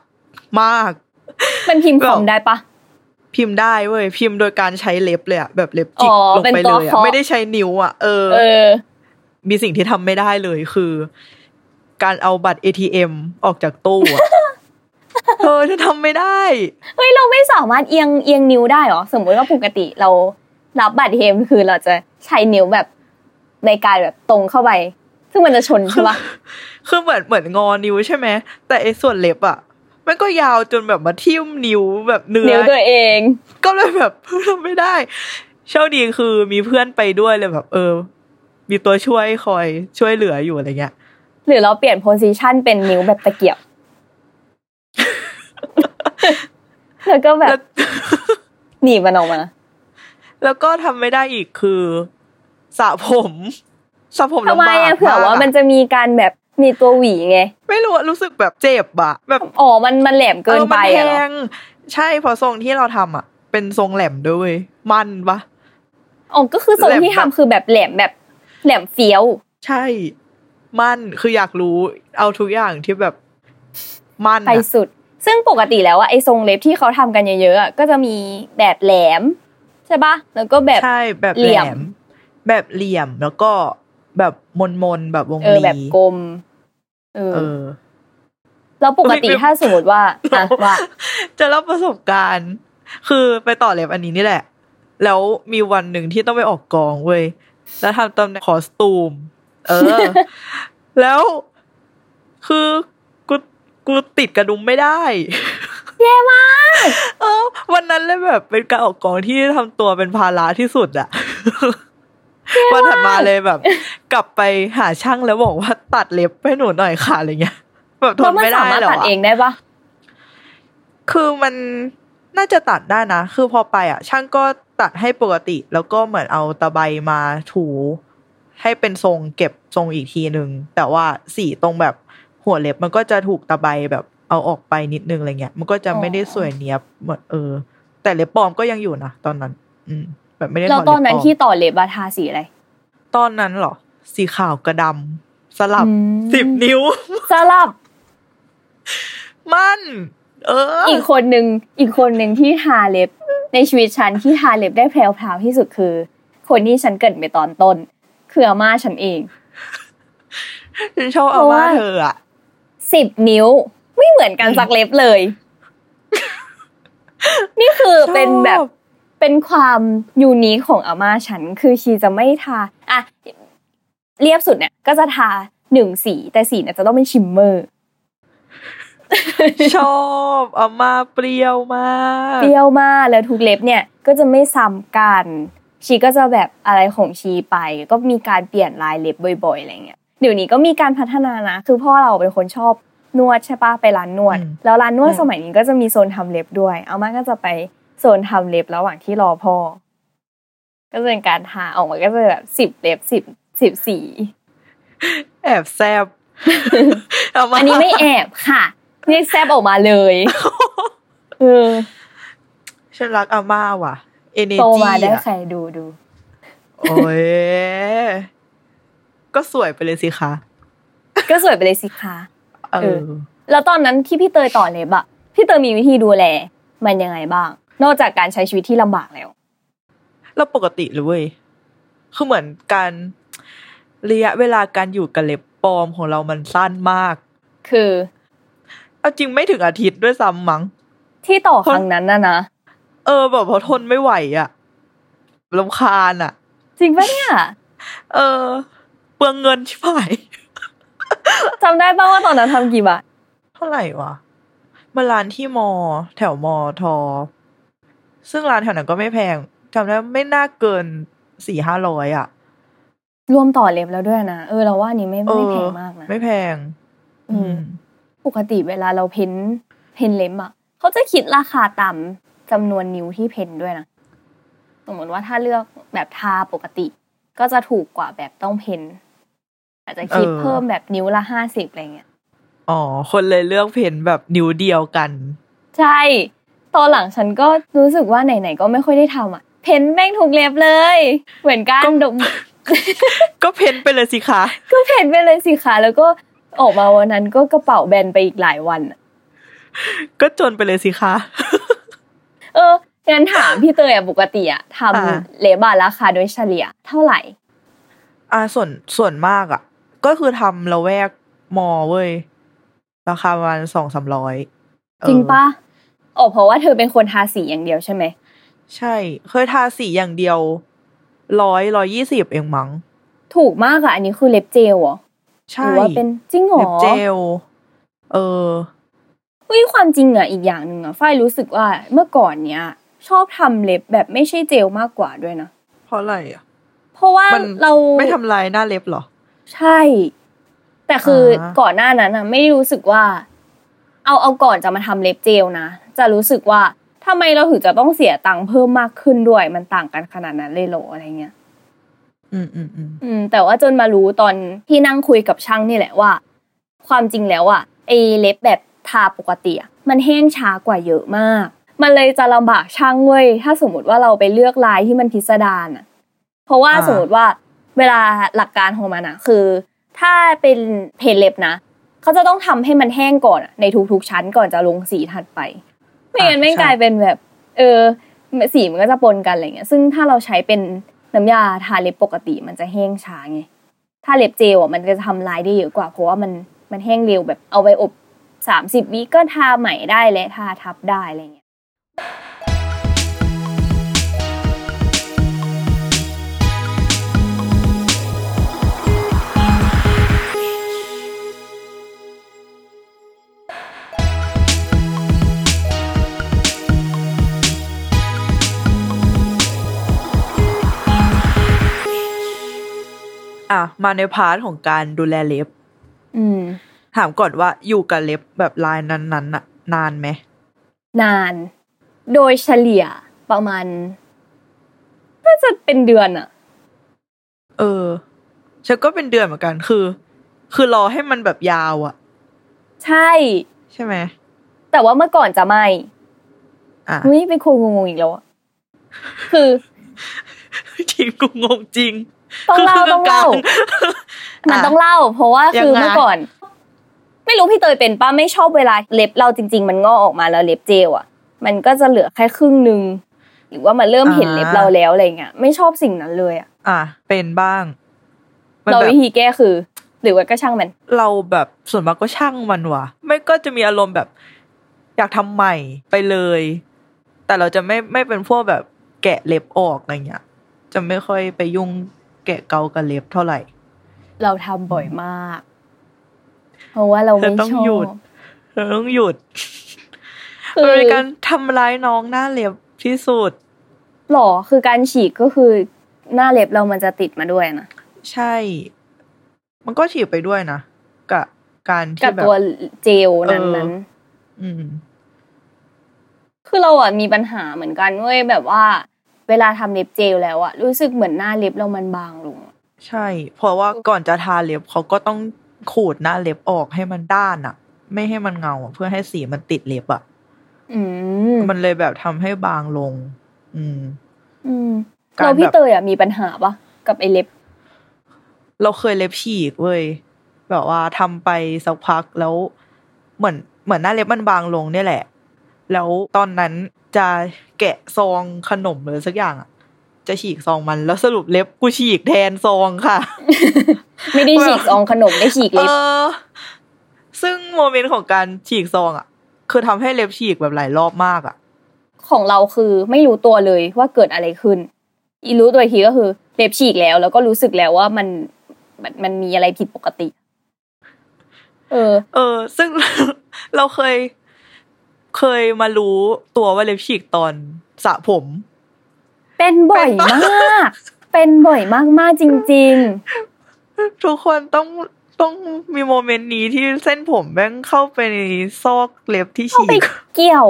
มาก มันพิมพ์คอมแบบได้ปะพิมพ์ได้เว้ยพิมพ์โดยการใช้เล็บเลยอะแบบเล็บจิกอ๋อลงไปเป็นเลตัวยอะเคาะไม่ได้ใช้นิ้วอะเออเออมีสิ่งที่ทำไม่ได้เลยคือ การเอาบัตร ATM ออกจากตู้อะเธอฉันทำไม่ได้เฮ้ยเราไม่สามารถเอียงเอียงนิ้วได้เหรอสมมติว่าปกติเรารับบัตรเทมคือเราจะใช้นิ้วแบบในการแบบตรงเข้าไป ซึ่งมันจะชนใช่ปะคือเหมือนเหมือนงอนิ้วใช่ไหมแต่ไอ้ส่วนเล็บอะมันก็ยาวจนแบบมาทิ่มนิ้วแบบเนื้นิ้วอตัวเอง ก็เลยแบบทำไม่ได้โชคดีคือมีเพื่อนไปด้วยเลยแบบ เออ มีตัวช่วยคอยช่วยเหลืออยู่อะไรเงี้ย หรือเราเปลี่ยนโพซิชันเป็นนิ้วแบบตะเกียบ แล้วก็แบแล้วบหนีบมันออกมา แล้วก็ทำไม่ได้อีกคือสระผมสระผมทำลำไมบากอะเผื่อว่ามันกจะมีการแบบมีตัวหวีไง ไม่รู้อะรู้สึกแบบเจ็บอะแบบอ๋อมันมันแหลมเกินไปอออะมันเหรแทองใช่เพอทรงที่เราทำอะเป็นทรงแหลมด้วยเวย มันปะอ๋อก็คือทรงแหลมที่แบบทำคือแบบแหลมแบบแหลมเฟี้ยว ใช่ มันคืออยากรู้เอาทุกอย่างที่แบบมันไปอะสุด ซึ่งปกติแล้วอะไอ้ทรงเล็บที่เขาทำกันเยอะๆอะก็จะมีแบบแหลม ใช่ปะแล้วก็แบบใช่แบบเหลี่แหลยมมแบบเหลี่ยมแล้วก็แบบมนมนๆแบบวงเออรีแบบกลมเออเออแล้วปกติเฮ้ยถ้าสมมติว่าอะว่า จะเล่าประสบการณ์ คือไปต่อเล็บอันนี้นี่แหละ แล้วมีวันหนึ่งที่ต้องไปออกกองเว้ยแล้วทำตำแหน่งคอสตูม เออ แล้วคือกูกูติดกระดุมไม่ได้แย่มากเออ วันนั้นเลยแบบเป็นการออกกองที่ทำตัวเป็นภาระที่สุดอะวันถัดมาเลยแบบ กลับไปหาช่างแล้วบอกว่าตัดเล็บให้หนูหน่อยค่ะอะไรเงี้ยแบบทแล้วนมันไม่ได้สามารถแล้วตัดอะเองได้ปะคือมันน่าจะตัดได้นะ คือพอไปอะ ช่างก็ตัดให้ปกติ แล้วก็เหมือนเอาตะไบมาถู ให้เป็นทรงเก็บทรงอีกทีหนึ่งแต่ว่าสีตรงแบบหัวเล็บมันก็จะถูกตะไบแบบเอาออกไปนิดนึงอะไรเงี้ย มันก็จะไม่ได้สวยเนียบเหมือนเออ แต่เล็บปลอมก็ยังอยู่นะตอนนั้น อืม แบบไม่ได้ถแล้วอดตเล็อบนปนั้นลอมที่ต่อเล็บอะทาสีอะไร ตอนนั้นเหรอ สีขาวกระดำสลับอืมสิบนิ้ว สลับ มันเอออ อีกคนหนึ่งอีกคนหนึ่งที่ทาเล็บ ในชีวิตฉันที่ทาเล็บได้แพรวๆที่สุดคือ คนที่ฉันเกริดไปตอนต้น คืออาม่าฉันเองฉันชอบเพเอาราะว่าว่าเธออะสิบนิ้ว ไม่เหมือนกันสักเล็บเลย นี่คือเป็นแบบชอบเป็นความยูนิคของอาม่าฉัน คือชีจะไม่ทาอะเรียบสุดเนี่ย ก็จะทาหนึ่งสี แต่สีเนี่ยจะต้องเป็นชิมเมอร์ ชอบอาม่าเปรี้ยวมาก เปรี้ยวมากแล้วทุกเล็บเนี่ย ก็จะไม่ซ้ำกัน ชีก็จะแบบอะไรของชีไป ก็มีการเปลี่ยนลายเล็บบ่อยๆอะไรเงี้ยเดี๋ยวนี้ก็มีการพัฒนานะ คือพ่อเราเป็นคนชอบนวดใช่ปะไปร้านนวดอืมแล้วร้านนวดอืมสมัยนี้ก็จะมีโซนทำเล็บด้วย เอามาก็จะไปโซนทำเล็บระหว่างที่รอพ่อ ก็จะเป็นการทาออกมาก็จะแบบสิบเล็บสิบสิบสีแอบแซบาาอันนี้ไม่แอบค่ะนี่แซบออกมาเลยเออฉันรักอาม่าว่ะ เอเนโตจีมาได้อะใครดูดู โอ้ยก็สวยไปเลยสิคะ ก็สวยไปเลยสิคะเอเอออ แล้วตอนนั้นที่พี่เตยต่อเล็บอะพี่เตยมีวิธีดูแล มันยังไงบ้าง นอกจากการใช้ชีวิตที่ลำบากแล้ว เราปกติเลยเว้ยคือเหมือนการระยะเวลาการอยู่กับเล็บปลอมของเรามันสั้นมาก คือ เอาจริงไม่ถึงอาทิตย์ด้วยซ้ำมั้งที่ต่อครั้งนั้นน่ะนะ เออ แบบพอทนไม่ไหวอะรำคาญอะจริงปะเนี่ย เออ เปลืองเงินชิบหายจำได้ป่าว่าตอนนั้นทำกี่บาท เท่าไหร่วะมาร้านที่มอ แถวมอทอ ซึ่งร้านแถวนั้นก็ไม่แพงจำได้ไม่น่าเกินสี่ห้าร้อยอะรวมต่อเล็บแล้วด้วยนะ เออเราว่าอันนี้ไม่เออไม่แพงมากนะ ไม่แพง อืม ปกติเวลาเราเพ้นเพ้นเล็บอะเขาจะคิดราคาตาม จำนวนนิ้วที่เพ้นด้วยนะสมมติว่าถ้าเลือกแบบทาปกติ ก็จะถูกกว่าแบบต้องเพ้นอาจจะคิดเออเพิ่มแบบนิ้วละห้าสิบอะไรเงี้ยอ๋อ คนเลยเลือกเพนแบบนิ้วเดียวกัน ใช่ตอนหลังฉันก็รู้สึกว่าไหนๆก็ไม่ค่อยได้ทำอะ เพ้นแม่งถูกเล็บเลย เหมือนกันก็ดมก็เพนไปเลยสิคะก็เพ้นไปเลยสิคะแล้วก็ออกมาวันนั้นก็กระเป๋าแบนไปอีกหลายวันอะก็จนไปเลยสิคะ เอองั้นถามพี่เตยอะปกติอะทอ่าำเลบาราคาโดยเฉลี่ยเท่าไหร่ อ่าส่วนส่วนมากอะก็คือทำละแวกมอเว้ยราคาประมาณสองสามร้อยจริงปะอ๋อเพราะว่าเธอเป็นคนทาสีอย่างเดียวใช่ไหมใช่ เคยทาสีอย่างเดียวร้อยร้อยยี่สิบเองมั้งถูกมากอะอันนี้คือเล็บเจลเหรอหใช่รือว่าเป็นจริงเหรอเล็บเจลเออ เฮ้ยความจริงอะอีกอย่างหนึ่งอะฝ้ายรู้สึกว่าเมื่อก่อนเนี้ย ชอบทำเล็บแบบไม่ใช่เจลมากกว่าด้วยนะเพราะอะไรอะเพราะว่ามันเราไม่ทำลายหน้าเล็บเหรอ ใช่ แต่คืออาก่อนหน้านั้นอะไม่ได้รู้สึกว่า เอาเอาก่อนจะมาทำเล็บเจลนะจะรู้สึกว่าทำไมเราถึงจะต้องเสียตังค์เพิ่มมากขึ้นด้วย มันต่างกันขนาดนั้นเลยเหรออะไรเงี้ยอืมอืมอืมอืมแต่ว่าจนมารู้ตอนที่นั่งคุยกับช่างนี่แหละว่า ความจริงแล้วอะไอเล็บแบบ ทาปกติอะมันแห้งช้ากว่าเยอะมาก มันเลยจะลำบากช่างเว้ยถ้าสมมติว่าเราไปเลือกลายที่มันพิสดารอะ เพราะว่าสมมติว่าเวลาหลักการของมันอะคือ ถ้าเป็นเพลเล็บนะเขาจะต้องทำให้มันแห้งก่อนอะในทุกๆชั้นก่อนจะลงสีถัดไป ไม่งั้นไม่งกลายเป็นแบบ เออสีมันก็จะปนกันอะไรเงี้ย ซึ่งถ้าเราใช้เป็นน้ำยาทาเล็บปกติมันจะแห้งช้าไง ถ้าเล็บเจลอะมันจะทำลายได้เยอะกว่า เพราะว่ามันมันแห้งเร็วแบบเอาไปอบ สามสิบวิก็ทาใหม่ได้และทาทับได้อะไรเงี้ยอะมาใน part ของการดูแลเล็บ อืม ถามก่อนว่าอยู่กับเล็บแบบลายนั้นๆน่ะนานไหม นาน โดยเฉลี่ยประมาณน่าจะเป็นเดือนอะเออฉันก็เป็นเดือนเหมือนกันคือ คือรอให้มันแบบยาวอะใช่ ใช่ไหมแต่ว่าเมื่อก่อนจะไม่อะเฮ้ยเป็นคนงงๆอีกแล้วอะคือจริงกูงงจริงต้องเล่าคืต้องเล่ากลๆมันะต้องเล่า เพราะว่าคือยังไงเมื่อก่อน ไม่รู้พี่เตยเป็นป้าไม่ชอบเวลาเล็บเราจริง ๆ มันงอกออกมาแล้วเล็บเจลอะ มันก็จะเหลือแค่ครึ่งหนึ่งหรือว่ามันเริ่มเห็นเล็บเราแล้วอะไรเงี้ยไม่ชอบสิ่งนั้นเลยอะอะเป็นบ้างมันเราแบบวิธีแก้คือ หรือว่าก็ช่างมัน เราแบบส่วนมากก็ช่างมันว่ะ ไม่ก็จะมีอารมณ์แบบ อยากทำใหม่ไปเลย แต่เราจะไม่ไม่เป็นพวกแบบแกะเล็บออกอะไรเงี้ยจะไม่ค่อยไปยุ่งแกะเกากับเล็บเท่าไหร่ เราทำบ่อยมาก เพราะว่าเราไม่เธอต้องชอหยุบดเธอต้องหยุดคือมันเป็นการทำร้ายน้องหน้าเล็บที่สุดหรอคือการฉีกก็คือหน้าเล็บเรามันจะติดมาด้วยนะใช่ มันก็ฉีดไปด้วยนะกับการที่กับแบบตัวเจลนั้นเออนั้นอืม คือเราอะมีปัญหาเหมือนกันเว้ยแบบว่า เวลาทำเล็บเจลแล้วอะรู้สึกเหมือนหน้าเล็บเรามันบางลง ใช่ เพราะว่าก่อนจะทาเล็บเขาก็ต้อง ขูดหน้าเล็บออกให้มันด้านอะไม่ให้มันเงาอะเพื่อให้สีมันติดเล็บอะอืมมันเลยแบบทำให้บางลง อืม อืมการเราพี่แบบเตยอะมีปัญหาปะกับไอเล็บ เราเคยเล็บฉีกเว้ยแบบว่าทำไปสักพักแล้วเหมือนเหมือนหน้าเล็บมันบางลงเนี่ยแหละ แล้วตอนนั้นจะแกะซองขนมหรือสักอย่างอะจะฉีกซองมันแล้วสรุปเล็บกูฉีกแทนซองค่ะ ไม่ได้ฉีกซองขนมได้ฉีกเอเล็บอซึ่งโมเมนต์ของการฉีกซองอะ คือทำให้เล็บฉีกแบบหลายรอบมากอะ ของเราคือไม่รู้ตัวเลยว่าเกิดอะไรขึ้น อีรู้ตัวอีกทีก็คือเล็บฉีกแล้ว แล้วก็รู้สึกแล้วว่ามันมันมันมีอะไรผิดปกติ เออ เออ ซึ่งเราเคย เคยมารู้ตัวว่าเล็บฉีกตอนสระผม เป็นบ่อยมาก เป็นบ่อยมากๆจริง ทุกคนต้องต้องมีโมเมนต์นี้ที่เส้นผมแม่งเข้าไปในซอกเล็บที่ๆเข้าฉีไปกเกี่ยว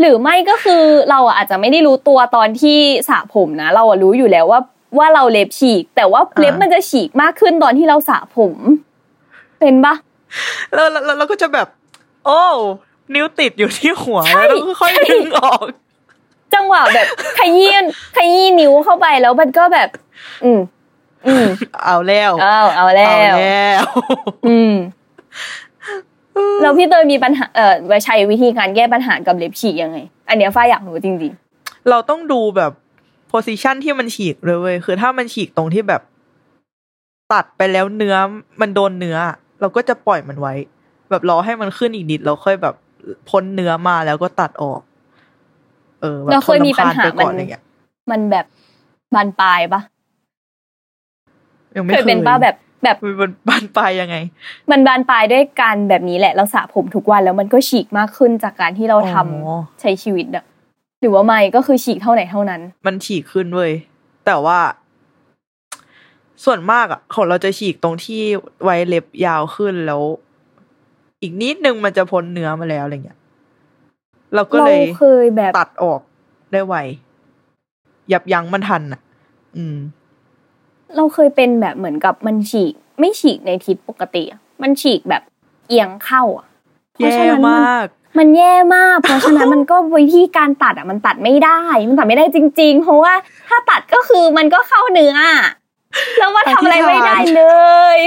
หรือไม่ก็คือเราอะอาจจะไม่ได้รู้ตัวตอนที่สระผมนะ เราอะรู้อยู่แล้วว่าว่าเราเล็บฉีก แต่ว่าเล็บมันจะฉีกมากขึ้นตอนที่เราสระผม เป็นปะแล้วแล้วแล้วเราก็จะแบบ โอ้นิ้วติดอยู่ที่หัวใช่แล้วก็ค่อยใช่ดึงออก จังหวะแบบขยี้ขยี้นิ้วเข้าไปแล้วมันก็แบบ อืม อืมเอาแล้วเอาเอาแล้เอาวแล้วอืมแล้วพี่เตยมีปัญหาเอ่อใช้วิธีการแก้ปัญหากับเล็บฉีกยังไง อันเนี้ยฝ้ายอยากรู้จริงเราต้องดูแบบโพซิชันที่มันฉีกเลยเว้ยคือถ้ามันฉีกตรงที่แบบ ตัดไปแล้วเนื้อมันโดนเนื้อ เราก็จะปล่อยมันไว้ แบบรอให้มันขึ้นอีกนิดเราค่อยแบบพ้นเนื้อมาแล้วก็ตัดออก เออแบบเราเคยมีปัญหาทนรำคญไปก่อนมันอะไรเงี้ยๆมันแบบบานปลายปะ ยังไม่เคเคยยเป็นป้าแบบแบบมันบานปลายยังไง มันบานปลายด้วยการแบบนี้แหละเราสระผมทุกวันแล้วมันก็ฉีกมากขึ้นจากการที่เราทำอ๋อใช้ชีวิตอะหรือว่าไม่ก็คือฉีกเท่าไหนเท่านั้น มันฉีกขึ้นเว้ยแต่ว่า ส่วนมากอะของเราจะฉีกตรงที่ไว้เล็บยาวขึ้นแล้ว อีกนิดนึงมันจะพ้นเนื้อมาแล้วอะไรเงี้ยเราก็เราเลยเคยแบบตัดออกได้ไวยับยั้งมันทันอะอืม เราเคยเป็นแบบเหมือนกับมันฉีก ไม่ฉีกในทิศปกติอะมันฉีกแบบเอียงเข้าอะเพราะแย่ฉะนั้นมมันากมันแย่มาก เพราะฉะนั้นมันก็วิธีการตัดอะมันตัดไม่ได้ มันตัดไม่ได้จริง ๆ เพราะว่าถ้าตัดก็คือมันก็เข้าเนื้ออะแล้วมาทำอะไรไม่ได้เลย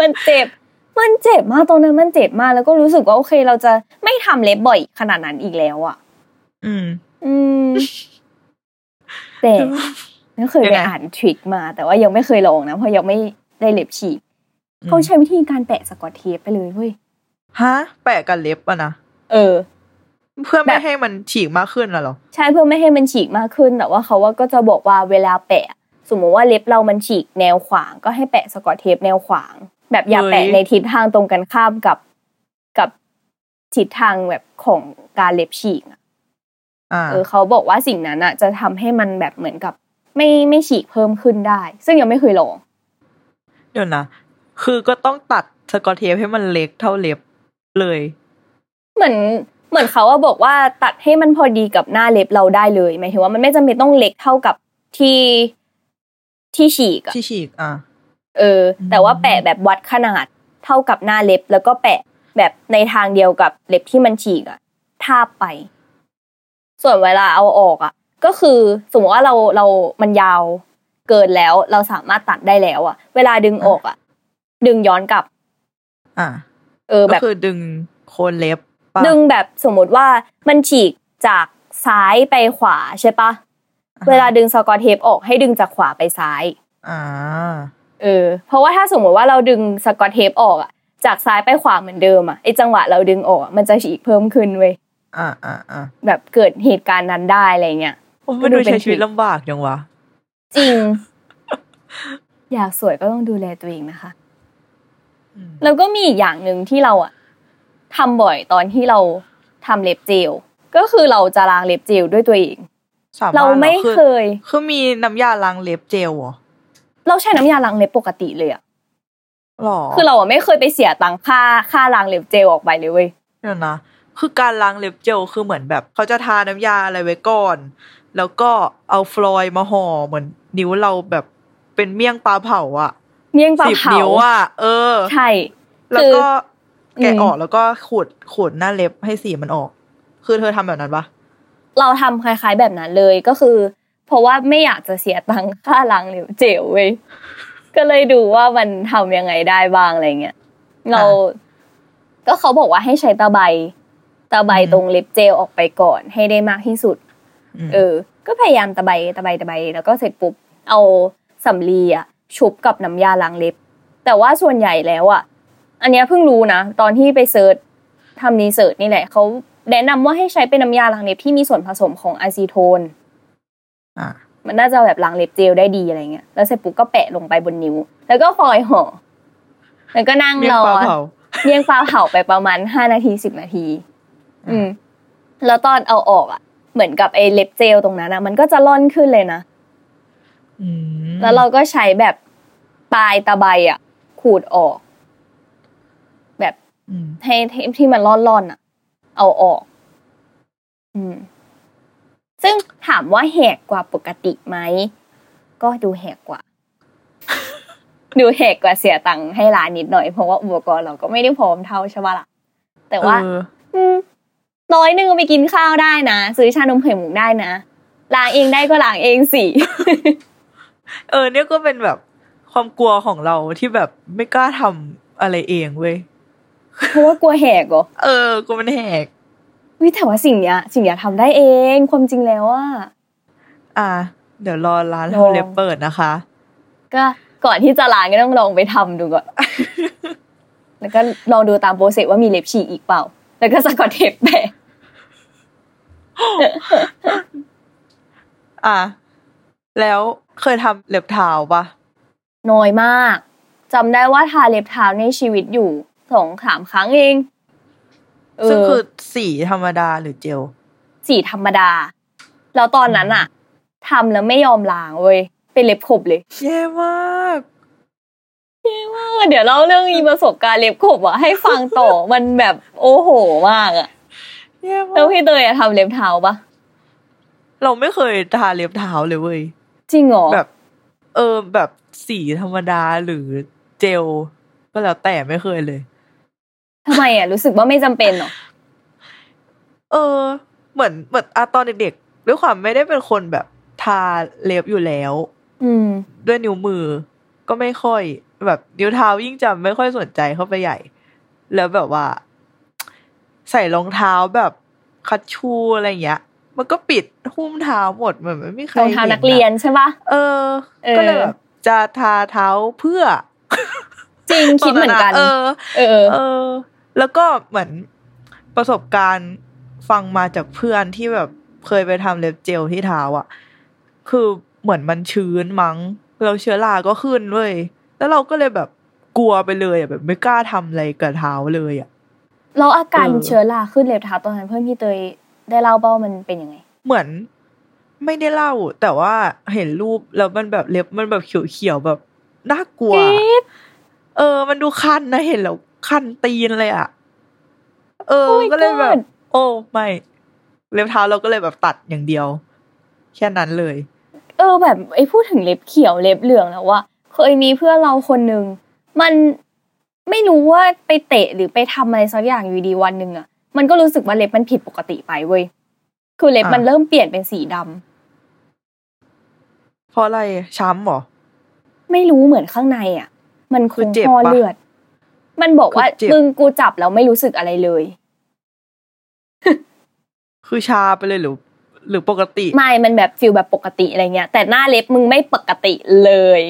มันเจ็บ มันเจ็บมากตรงนั้นมันเจ็บมากแล้วก็รู้สึกว่าโอเค เราจะไม่ทำเล็บบ่อยขนาดนั้นอีกแล้วอะ อืม อืมแต่ ก็เคยยังไปไงอ่านทริคมา แต่ว่ายังไม่เคยลองนะเพราะยังไม่ได้เล็บฉีกเขาใช้วิธีการแปะสกอตเทปไปเลยเว้ยฮะ แปะกับเล็บอะนะเออ เพื่อไม่แบบให้มันฉีกมากขึ้นน่ะเหรอใช่เพื่อไม่ให้มันฉีกมากขึ้นแต่ว่าเขาว่าก็จะบอกว่าเวลาแปะ สมมติว่าเล็บเรามันฉีกแนวขวาง ก็ให้แปะสกอตเทปแนวขวาง แบบอย่าเฮ้ยแปะในทิศทางตรงกันข้ามกับกับทิศทางแบบของการเล็บฉีกอะอ่าเออเขาบอกว่าสิ่งนั้นอะจะทำให้มันแบบเหมือนกับ ไม่ไม่ฉีกเพิ่มขึ้นได้ ซึ่งยังไม่เคยลองเดี๋ยวนะ คือก็ต้องตัดสกอตเทปให้มันเล็กเท่าเล็บเลย เหมือนเหมือนเขาว่าบอกว่าตัดให้มันพอดีกับหน้าเล็บเราได้เลยหมายถึงว่ามันไม่จำเป็นต้องเล็กเท่ากับที่ที่ฉีกอะที่ฉีกอะเออ แต่ว่าแปะแบบวัดขนาดเท่ากับหน้าเล็บ แล้วก็แปะแบบในทางเดียวกับเล็บที่มันฉีกอะทาบไป ส่วนเวลาเอาออกอะ ก็คือสมมติว่าเราเรามันยาวเกินแล้ว เราสามารถตัดได้แล้วอะเวลาดึงออกอะดึงย้อนกลับ อะเออก็แบบคือดึงโคนเล็บปะดึงแบบสมมติว่ามันฉีกจากซ้ายไปขวาใช่ปะอ่าเวลาดึงสกอตเทปออกให้ดึงจากขวาไปซ้ายอ่าเออ เพราะว่าถ้าสมมติว่าเราดึงสกอตเทปออกอะจากซ้ายไปขวาเหมือนเดิมอะไอจังหวะเราดึงออกอะมันจะฉีกเพิ่มขึ้นเว้ยอ่าอ่าอ่าแบบเกิดเหตุการณ์นั้นได้อะไรเงี้ยโอ้ก็ มันดูดูเป็นใช้ชีวิตทริคลำบากจังวะ จริง อยากสวยก็ต้องดูแลตัวเองนะคะอืมแล้วก็มีอีกอย่างหนึ่งที่เราอะทำบ่อยตอนที่เราทำเล็บเจล ก็คือเราจะล้างเล็บเจลด้วยตัวเองสามารถเราไม่หอเคย คือมีน้ำยาล้างเล็บเจลเหรอ เราใช้น้ำยาล้างเล็บปกติเลยอะหรอ คือเราอะไม่เคยไปเสียตังค่าค่าล้างเล็บเจลออกไปเลยเว้ยเดี๋ยวนะ คือการล้างเล็บเจลคือเหมือนแบบ เขาจะทาน้ำยาอะไรไว้ก่อน แล้วก็เอาฟลอยด์มาห่อเหมือนนิ้วเราแบบเป็นเมี่ยงปลาเผาอะเมี่ยงปลาสิบเผานิ้วอะเออ ใช่ แล้วคือก็แกะอืมออกแล้วก็ขูดขูดหน้าเล็บให้สีมันออก คือเธอทำแบบนั้นปะเราทำคล้าย ๆแบบนั้นเลยก็คือ เพราะว่าไม่อยากจะเสียตังค่าล้างเล็บเจลเว้ยก็เลยดูว่ามันทำยังไงได้บ้างอะไรเงี้ยเรา ก็เขาบอกว่าให้ใช้ตะไบตะไบตรงเล็บเจลออกไปก่อนให้ได้มากที่สุดม เออ ก็พยายามตะไบตะไบตะไบแล้วก็เสร็จปุ๊บเอาสำลีอะชุบกับน้ำยาล้างเล็บ แต่ว่าส่วนใหญ่แล้วอะอันเนี้ยเพิ่งรู้นะ ตอนที่ไป search ทำ research นี่แหละเขาแนะนำว่าให้ใช้เป็นน้ำยาล้างเล็บที่มีส่วนผสมของอะซีโทนอะมันน่าจะแบบล้างเล็บเจลได้ดีอะไรเงี้ย แล้วเสร็จปุ๊บก็แปะลงไปบนนิ้ว แล้วก็ฟอยล์ห่อ แล้วก็นั่งรอเมี่ยงปลาเผาเมี่ยงปลาเผาไปประมาณห้านาทีสิบนาที อืม แล้วตอนเอาออกอะ เหมือนกับไอ้เล็บเจลตรงนั้นนะมันก็จะล่อนขึ้นเลยนะอืมแล้วเราก็ใช้แบบปลายตะไบอะ ขูดออก แบบอืมให้ให้ที่มันร่อนๆอะ เอาออก อืม ซึ่งถามว่าแหกกว่าปกติไหมก็ดูแหกกว่า ดูแหกกว่าเสียตังค์ให้ร้านนิดหน่อยเพราะว่าอุปกรณ์เราก็ไม่ได้พร้อมเท่าใช่ปะล่ะแต่ว่าเอออืม ร้อยหนึ่งเอาไปกินข้าวได้นะ ซื้อชานมไข่มุกได้นะล้างเองได้ก็ล้างเองสิ เออ เนี่ยก็เป็นแบบความกลัวของเราที่แบบไม่กล้าทำอะไรเองเว้ยเพราะว่ากลัวแหกเหรอเออกูมันแหกวิแต่ว่าสิ่งเนี้ย สิ่งเนี้ยทำได้เองความจริงแล้วว่าอะเดี๋ยวรอร้านลองทำเล็บเปิดนะคะ ก็ก่อนที่จะล้างก็ต้องลองไปทำดูก่อนแล้วก็ลองดูตามโปรเซสว่ามีเล็บฉีกอีกเปล่า แล้วก็สกอตเทปแปะ อะแล้วเคยทำเล็บเท้าปะน้อยมากจำได้ว่าทาเล็บเท้าในชีวิตอยู่สองสามครั้งเองเซึ่งคือสีธรรมดาหรือเจล สีธรรมดา แล้วตอนนั้นอะทำแล้วไม่ยอมล้างเว้ยเป็นเล็บขบเลยแย่มากเดี๋ยวเล่าเรื่องอีประสบการณ์เล็บขบอะให้ฟังต่อมันแบบโอ้โหมากอะ แย่แล้วมากพี่เตยอะทำเล็บเท้าปะเราไม่เคยทาเล็บเท้าเลยเว้ยจริงเหรอแบบ เออแบบสีธรรมดาหรือเจลก็แล้วแต่ไม่เคยเลยทำไมอะรู้สึกว่าไม่จำเป็นเหรอเออ เหมือนเหมือนอะตอนเด็กๆด้วยความไม่ได้เป็นคนแบบทาเล็บอยู่แล้ว อืม ด้วยนิ้วมือ ก็ไม่ค่อย แบบนิ้วเท้ายิ่งจำไม่ค่อยสนใจเข้าไปใหญ่ แล้วแบบว่า ใส่รองเท้าแบบคัชชูอะไรอย่างเงี้ย มันก็ปิดหุ้มเท้าหมดเหมือนไม่มีใครรองเท้าห็ะนักเรียนใช่ปะเออเออ ก็เลยแบบจะทาเท้าเพื่อ จริงคิดเหมือนกัน เออ เออ เออ แล้วก็เหมือนประสบการณ์ฟังมาจากเพื่อนที่แบบเคยไปทำเล็บเจลที่เท้าอะ คือเหมือนมันชื้นมั้งเราเชื้อราก็ขึ้นเว้ยแล้วเราก็เลยแบบกลัวไปเลยอะแบบไม่กล้าทำอะไรกับเท้าเลยอะ แล้วอาการเออเชื้อราขึ้นเล็บเท้าตอนนั้นเพื่อนพี่เตยได้เล่าเป้ามันเป็นยังไง เหมือน ไม่ได้เล่า แต่ว่าเห็นรูปแล้วมันแบบเล็บมันแบบเขียวๆแบบน่ากลัวกรี๊ดเออ มันดูคันนะเห็นแล้วคันตีนเลยอะ เออ Oh my ก็เลยแบบ God โอ้ไม่เล็บเท้าเราก็เลยแบบตัดอย่างเดียว แค่นั้นเลย เออ แบบไอ้พูดถึงเล็บเขียวเล็บเหลืองแล้วว่าเคยมีเพื่อนเราคนหนึ่งมัน ไม่รู้ว่าไปเตะหรือไปทำอะไรสักอย่างอยู่ดีวันหนึ่งอะมันก็รู้สึกว่าเล็บมันผิดปกติไปเว้ยคือเล็บอะมันเริ่มเปลี่ยนเป็นสีดำเพราะอะไรช้ำเหรอไม่รู้เหมือนข้างในอะ มันคคืองเจ็บห่อปะเลือด มันบอกว่าคือเจ็บมึงกูจับแล้วไม่รู้สึกอะไรเลย คือชาไปเลยหรือหรือปกติ ไม่ มันแบบฟิลแบบปกติอะไรเงี้ย แต่หน้าเล็บมึงไม่ปกติเลย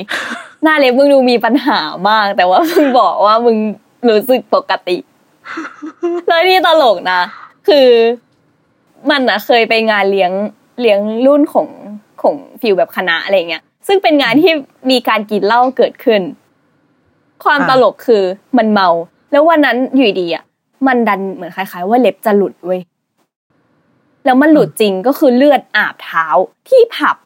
หน้าเล็บมึงดูมีปัญหามาก แต่ว่ามึงบอกว่ามึงรู้สึกปกติแล้วที่ตลกนะ คือมันอะเคยไปงานเลี้ยงเลี้ยงรุ่นของของฟิลแบบคณะอะไรเงี้ย ซึ่งเป็นงานที่มีการกินเหล้าเกิดขึ้น ความตลกคือมันเมา แล้ววันนั้นอยู่ดีอะมันดันเหมือนคล้าย ๆ ว่าเล็บจะหลุดเว้ยแล้วมันหลุดจริงก็คือเลือดอาบเท้าที่ผับ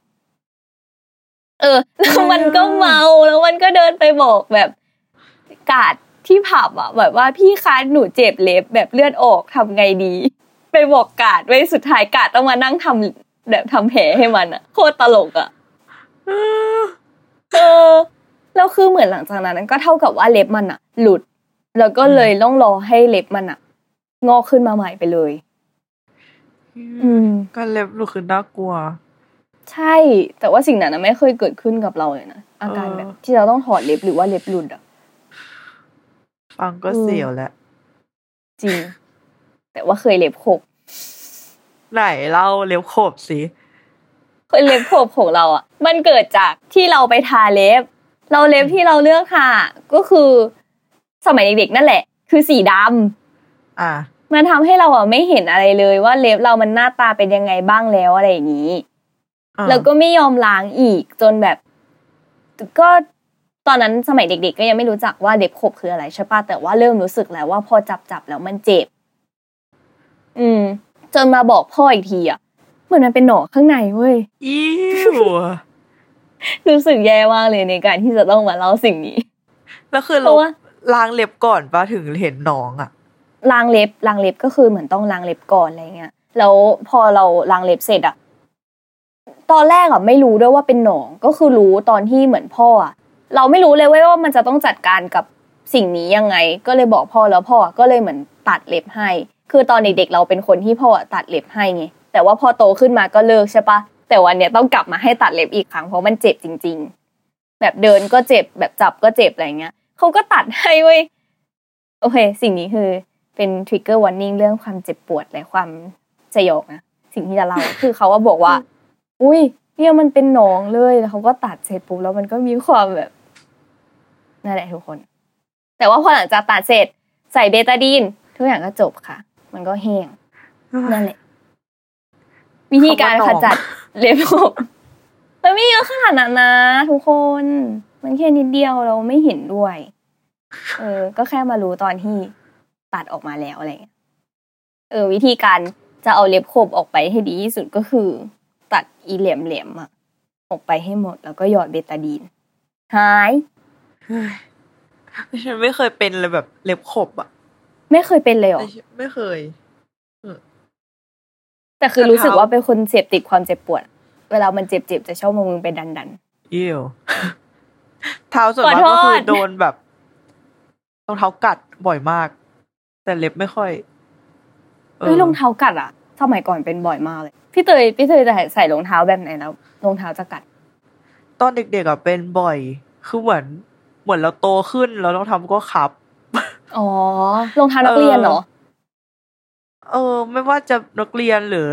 เออแล้วมันก็เมาแล้วมันก็เดินไปบอกแบบกาดที่ผับอะแบบว่าพี่คะหนูเจ็บเล็บแบบเลือดออกทำไงดี ไปบอกกาดไว้สุดท้ายกาดต้องมานั่งทำแบบทำแผลให้มันอะ โคตรตลกอะเออแล้วคือเหมือนหลังจากนั้นก็เท่ากับว่าเล็บมันอะหลุด แล้วก็เลยต้องรอให้เล็บมันอะงอกขึ้นมาใหม่ไปเลย อืมก็เล็บหลุดคือน่ากลัว ใช่ แต่ว่าสิ่งนั้นนะไม่เคยเกิดขึ้นกับเราเลยนะอาการแบบเออที่เราต้องถอดเล็บหรือว่าเล็บหลุดอะฟังก็อืมเสียวแล้ว จริง แต่ว่าเคยเล็บขบไหนเล่าเล็บขบสิเคยเล็บขบของเราอะมันเกิดจากที่เราไปทาเล็บ เราเล็บที่เราเลือกทาก็คือ สมัยเด็กๆนั่นแหละ คือสีดำอะมันทำให้เราอะไม่เห็นอะไรเลยว่าเล็บเรามันหน้าตาเป็นยังไงบ้างแล้วอะไรอย่างนี้อะ แล้วก็ไม่ยอมล้างอีกจนแบบ ก็ตอนนั้นสมัยเด็ก ๆ ก็ยังไม่รู้จักว่าเล็บขบคืออะไรใช่ปะแต่ว่าเริ่มรู้สึกแล้วว่าพอจับจับๆแล้วมันเจ็บ อืม จนมาบอกพ่ออีกทีอะเหมือนมันเป็นหนองข้างในเว้ยอิ้วรู้สึกแย่มากเลยในการที่จะต้องมาเล่าสิ่งนี้แล้วคือเพเราราะว่าล้างเล็บก่อนปะถึงเห็นหนองอะล้างเล็บล้างเล็บก็คือเหมือนต้องล้างเล็บก่อนอะไรเงี้ยแล้วพอเราล้างเล็บเสร็จอะ ตอนแรกอะไม่รู้ด้วยว่าเป็นหนองก็คือรู้ตอนที่เหมือนพ่ออะเราไม่รู้เลยเว้ยว่ามันจะต้องจัดการกับสิ่งนี้ยังไง ก็เลยบอกพ่อแล้วพ่อก็เลยเหมือนตัดเล็บให้ คือตอนเด็กๆเราเป็นคนที่พ่อตัดเล็บให้ไงแต่ว่าพอโตขึ้นมาก็เลิกใช่ปะแต่วันเนี้ยต้องกลับมาให้ตัดเล็บอีกครั้งเพราะมันเจ็บจริง ๆ แบบเดินก็เจ็บแบบจับก็เจ็บอะไรเงี้ยเขาก็ตัดให้เว้ยโอเค สิ่งนี้คือเป็น trigger warning เรื่องความเจ็บปวดและความสยองนะสิ่งที่จะเล่าคือเขาว่าบอกว่า อุ้ยเนี่ยมันเป็นหนองเลยแล้วเขาก็ตัดเสร็จปุ๊บแล้วมันก็มีความแบบนั่นแหละทุกคน แต่ว่าพอหลังจากตัดเสร็จใส่เบตาดีนทุกอย่างก็จบค่ะ มันก็แห้งนั่นแหละวิธีการขจัดเล็บผมมันไม่เยอะขนาดนั้นนะทุกคน มันแค่นิดเดียวเราไม่เห็นด้วย เออ ก็แค่มารู้ตอนที่ตัดออกมาแล้วอะไรเงี้ยเออ วิธีการจะเอาเล็บขบออกไปให้ดีที่สุดก็คือตัด อีเหลี่ยมเหลี่ยมๆอะออกไปให้หมดแล้วก็หยอดเบตาดีน หายฉันไม่เคยเป็นเลยแบบเล็บขบอะไม่เคยเป็นเลยเหรอไม่เคยแต่คือแต่รู้สึกเท้าว่าเป็นคนเสพติดความเจ็บปวด เวลามันเจ็บๆจะชอบมามึงไปดันดันอิ้วเท้าส่วนขอมากโทษก็คือโดนแบบรองเท้ากัดบ่อยมาก แต่เล็บไม่ค่อยๆเฮ้ยรองเท้ากัดอะสมัยก่อนเป็นบ่อยมากเลย พี่เตยพี่เตยจะใส่รองเท้าแบบไหนแล้วรองเท้าจะกัด ตอนเด็กๆอะเป็นบ่อย คือเหมือนเหมือนเราโตขึ้นแล้วต้องทำก็ขับ อ๋อรองเท้านักเรียนเหรอเออ ไม่ว่าจะนักเรียนหรือ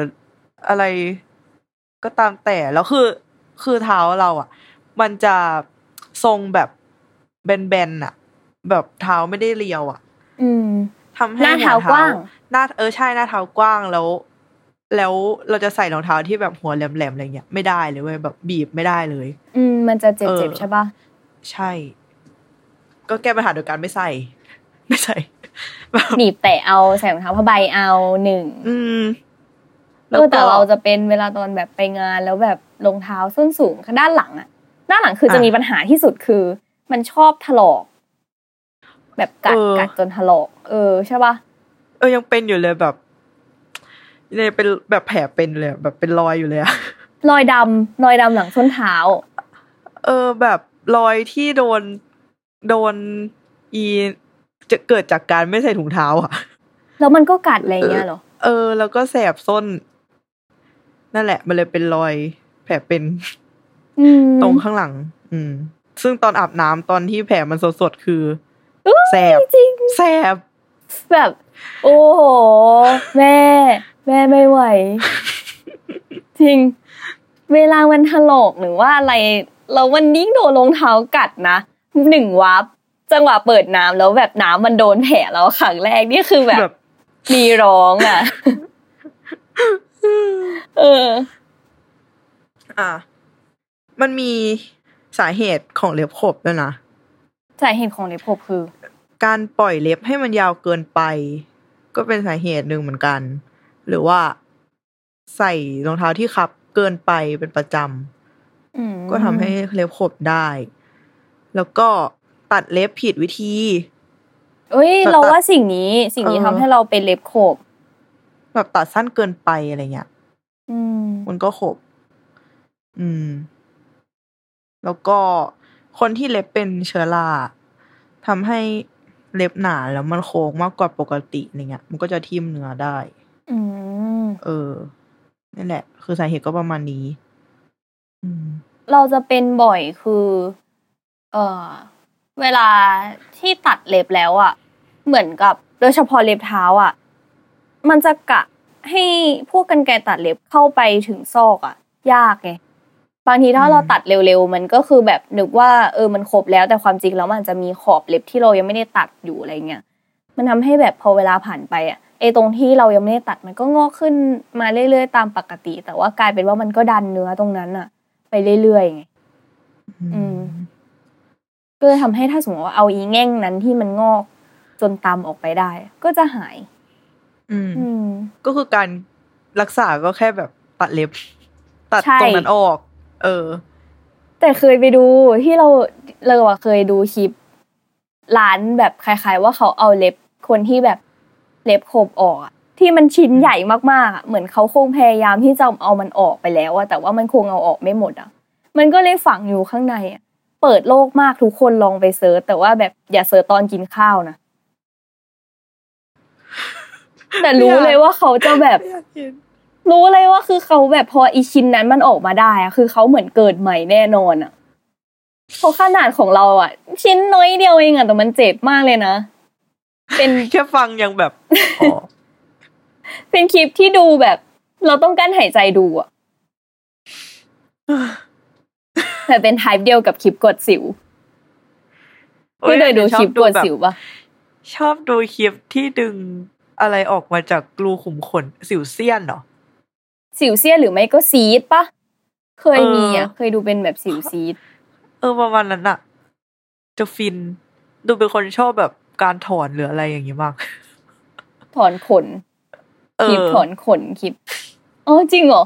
อะไรก็ตามแต่แล้วคือ คือเท้าเราอะ มันจะทรงแบบแบนๆอะ แบบเท้าไม่ได้เรียว อะ อืมทำให้หน้าเท้ากว้าง หน้าเออใช่หน้าเท้ากว้างแล้ว แล้วเราจะใส่รองเท้าที่แบบหัวแหลมๆอะไรเงี้ยไม่ได้เลยเว้ยแบบบีบไม่ได้เลย อืมมันจะเจ็บเอเจ็บอใช่ปะใช่ ก็แก้ปัญหาโดยการไม่ใส่ ไม่ใส่แบบหนีบแตะเอาใส่รองเท้าผ้าใบเอาหนึ่งอืมเออแต่เราจะเป็นเวลาตอนแบบไปงานแล้วแบบรองเท้าส้นสูงด้านหลังอะด้านหลังคือจะมีปัญหาที่สุดคือ มันชอบถลอก แบบกัดกัดจนถลอก เออใช่ปะเออยังเป็นอยู่เลยแบบ เนี่ยเป็นแบบแผลเป็นเลยอะแบบเป็นรอยอยู่เลยอะรอยดำรอยดำหลังส้นเท้า เออแบบรอยที่โดนโดนอีจะเกิดจากการไม่ใส่ถุงเท้าอะแล้วมันก็กัดอะไรเงี้ยเหรอ เออ แล้วก็แสบส้น นั่นแหละ มันเลยเป็นรอยแผลเป็นอืมตรงข้างหลัง อืม ซึ่งตอนอาบน้ำตอนที่แผลมันสดๆคือแสบจริงแสบแบบ โอ้โห แม่ แม่ไม่ไหว จริง เวลามันถลอกหรือว่าอะไร เรามันยิ่งโดนรองเท้ากัดนะหนึ่งวับจังหวะเปิดน้ำแล้วแบบน้ำมันโดนแผลเราครั้งแรกนี่คือแบบแบบ มีร้องอะ เออ อะ มันมีสาเหตุของเล็บขบด้วยนะสาเหตุของเล็บขบคือ การปล่อยเล็บให้มันยาวเกินไป ก็เป็นสาเหตุหนึ่งเหมือนกัน หรือว่าใส่รองเท้าที่คับเกินไปเป็นประจอืมำก็ทำให้เล็บขบได้ แล้วก็ตัดเล็บผิดวิธีเอ้ยตัดเราว่าสิ่งนี้สิ่งนี้เออทำให้เราเป็นเล็บขบ แบบตัดสั้นเกินไปอะไรเงี้ยอืมมันก็ขบ อืม แล้วก็คนที่เล็บเป็นเชื้อราทำให้เล็บหนาแล้วมันโค้งมากกว่าปกติอะไรเงี้ย มันก็จะทิ่มเนื้อได้อืม เออนั่นแหละ คือสาเหตุก็ประมาณนี้อืมเราจะเป็นบ่อยคือ เออเวลาที่ตัดเล็บแล้วอะเหมือนกับโดยเฉพาะเล็บเท้าอะมันจะกะให้พวกกันไกรตัดเล็บเข้าไปถึงซอกอะยากไงบางทีถ้าอืมเราตัดเร็วๆ มันก็คือแบบนึกว่าเออมันครบแล้วแต่ความจริงแล้วมันจะมีขอบเล็บที่เรายังไม่ได้ตัดอยู่อะไรเงี้ยมันทำให้แบบพอเวลาผ่านไปอะ ไอตรงที่เรายังไม่ได้ตัดมันก็งอกขึ้นมาเรื่อยๆตามปกติ แต่ว่ากลายเป็นว่ามันก็ดันเนื้อตรงนั้นอะไปเรื่อยๆไงอืมก็เลยทำให้ถ้าสมมติว่าเอาอีแง่งนั้นที่มันงอกจนตามออกไปได้ ก็จะหาย อืมอืมก็คือการรักษาก็แค่แบบตัดเล็บ ตัดใช่ตรงนั้นออก เออ แต่เคยไปดูที่เราเราอะเคยดูคลิปร้านแบบคล้าย ๆ ว่าเขาเอาเล็บคนที่แบบ เล็บขบออกอะที่มันชิ้นใหญ่มากๆอะเหมือนเขาคงพยายามที่จะเอามันออกไปแล้วอะแต่ว่ามันคงเอาออกไม่หมดอะมันก็เลยฝังอยู่ข้างในอะเปิดโลกมากทุกคนลองไป search แต่ว่าแบบอย่า search ตอนกินข้าวนะแต่รู้เลยว่าเขาจะแบบ รู้เลยว่าคือเขาแบบพออีชิ้นนั้นมันออกมาได้อะคือเขาเหมือนเกิดใหม่แน่นอนอะเพราะขนาดของเราอะชิ้นน้อยเดียวเองอะแต่มันเจ็บมากเลยนะ เป็นแค่ฟังยังแบบอ๋อเป็นคลิปที่ดูแบบ เราต้องกั้นหายใจดูอะแต่เป็นไทป์เดียวกับคลิปกดสิวที่เคยดูคลิปกดสิวปะชอบดูคลิปที่ดึงอะไรออกมาจากรูขุมขนสิวเซียนเหรอ สิวเสี้ยนหรือไม่ก็ซีดปะเคยมีอะเออเคยดูเป็นแบบสิวซีด เออประมาณนั้นอะจะฟิน ดูเป็นคนชอบแบบ การถอนหรืออะไรอย่างนี้มาก ถอนขนเอคลิปอถอนขนคลิปอ๋อจริงเหรอ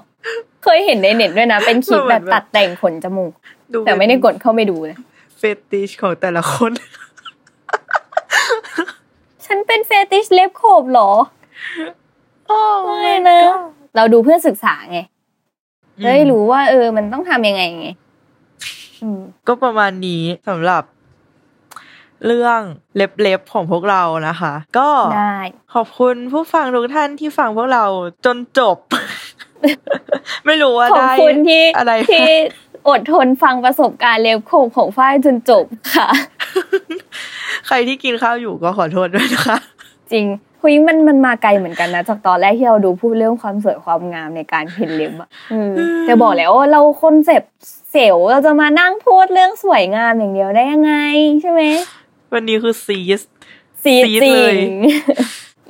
เคยเห็นในเน็ตด้วยนะ เป็นคลิปเหมืแบอนบแบบตัดแต่งขนจมูกดูแต่ไม่ได้กดเข้าไปดูเลยเฟติชของแต่ละคน ฉันเป็นเฟติชเล็บโขบเหรอโอ้ไม่นะ เราดูเพื่อศึกษาไงจะได้รู้ว่า เออ มันต้องทำยังไงไงอืมก็ประมาณนี้สำหรับ เรื่องเล็บๆของพวกเรานะคะ ก็ได้ขอบคุณผู้ฟังทุกท่านที่ฟังพวกเราจนจบ ไม่รู้ว่าขอบได้คุณที่อะไรที่อดทนฟังประสบการณ์เล็บโขบของฝ้ายจนจบค่ะ ใครที่กินข้าวอยู่ก็ขอโทษด้วยนะคะ จริงคุยมันมันมาไกลเหมือนกันนะ จากตอนแรกที่เราดูพูดเรื่องความสวยความงามในการเพ้นเล็บอะอืมแต่บอกแล้วว่าเราคนเจ็บเซลล์เราจะมานั่งพูดเรื่องสวยงามอย่างเดียวได้ยังไง ใช่ไหม วันนี้คือซีสสีซีดจริเลยง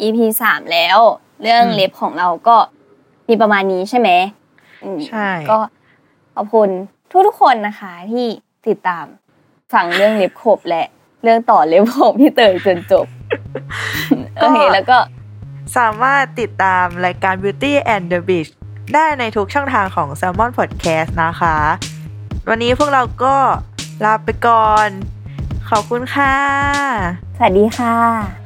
EP สามแล้ว เรื่องอืมเล็บของเราก็มีประมาณนี้ใช่ไหมอืมใช่ก็ขอบคุณทุกทุกๆคนนะคะที่ติดตามฟังเรื่องเล็บขบและเรื่องต่อเล็บผมพี่เตยจนจบโอเคแล้วก็สามารถติดตามรายการ Beauty and the Beast ได้ในทุกช่องทางของ Salmon Podcast นะคะ วันนี้พวกเราก็ลาไปก่อน ขอบคุณค่ะ สวัสดีค่ะ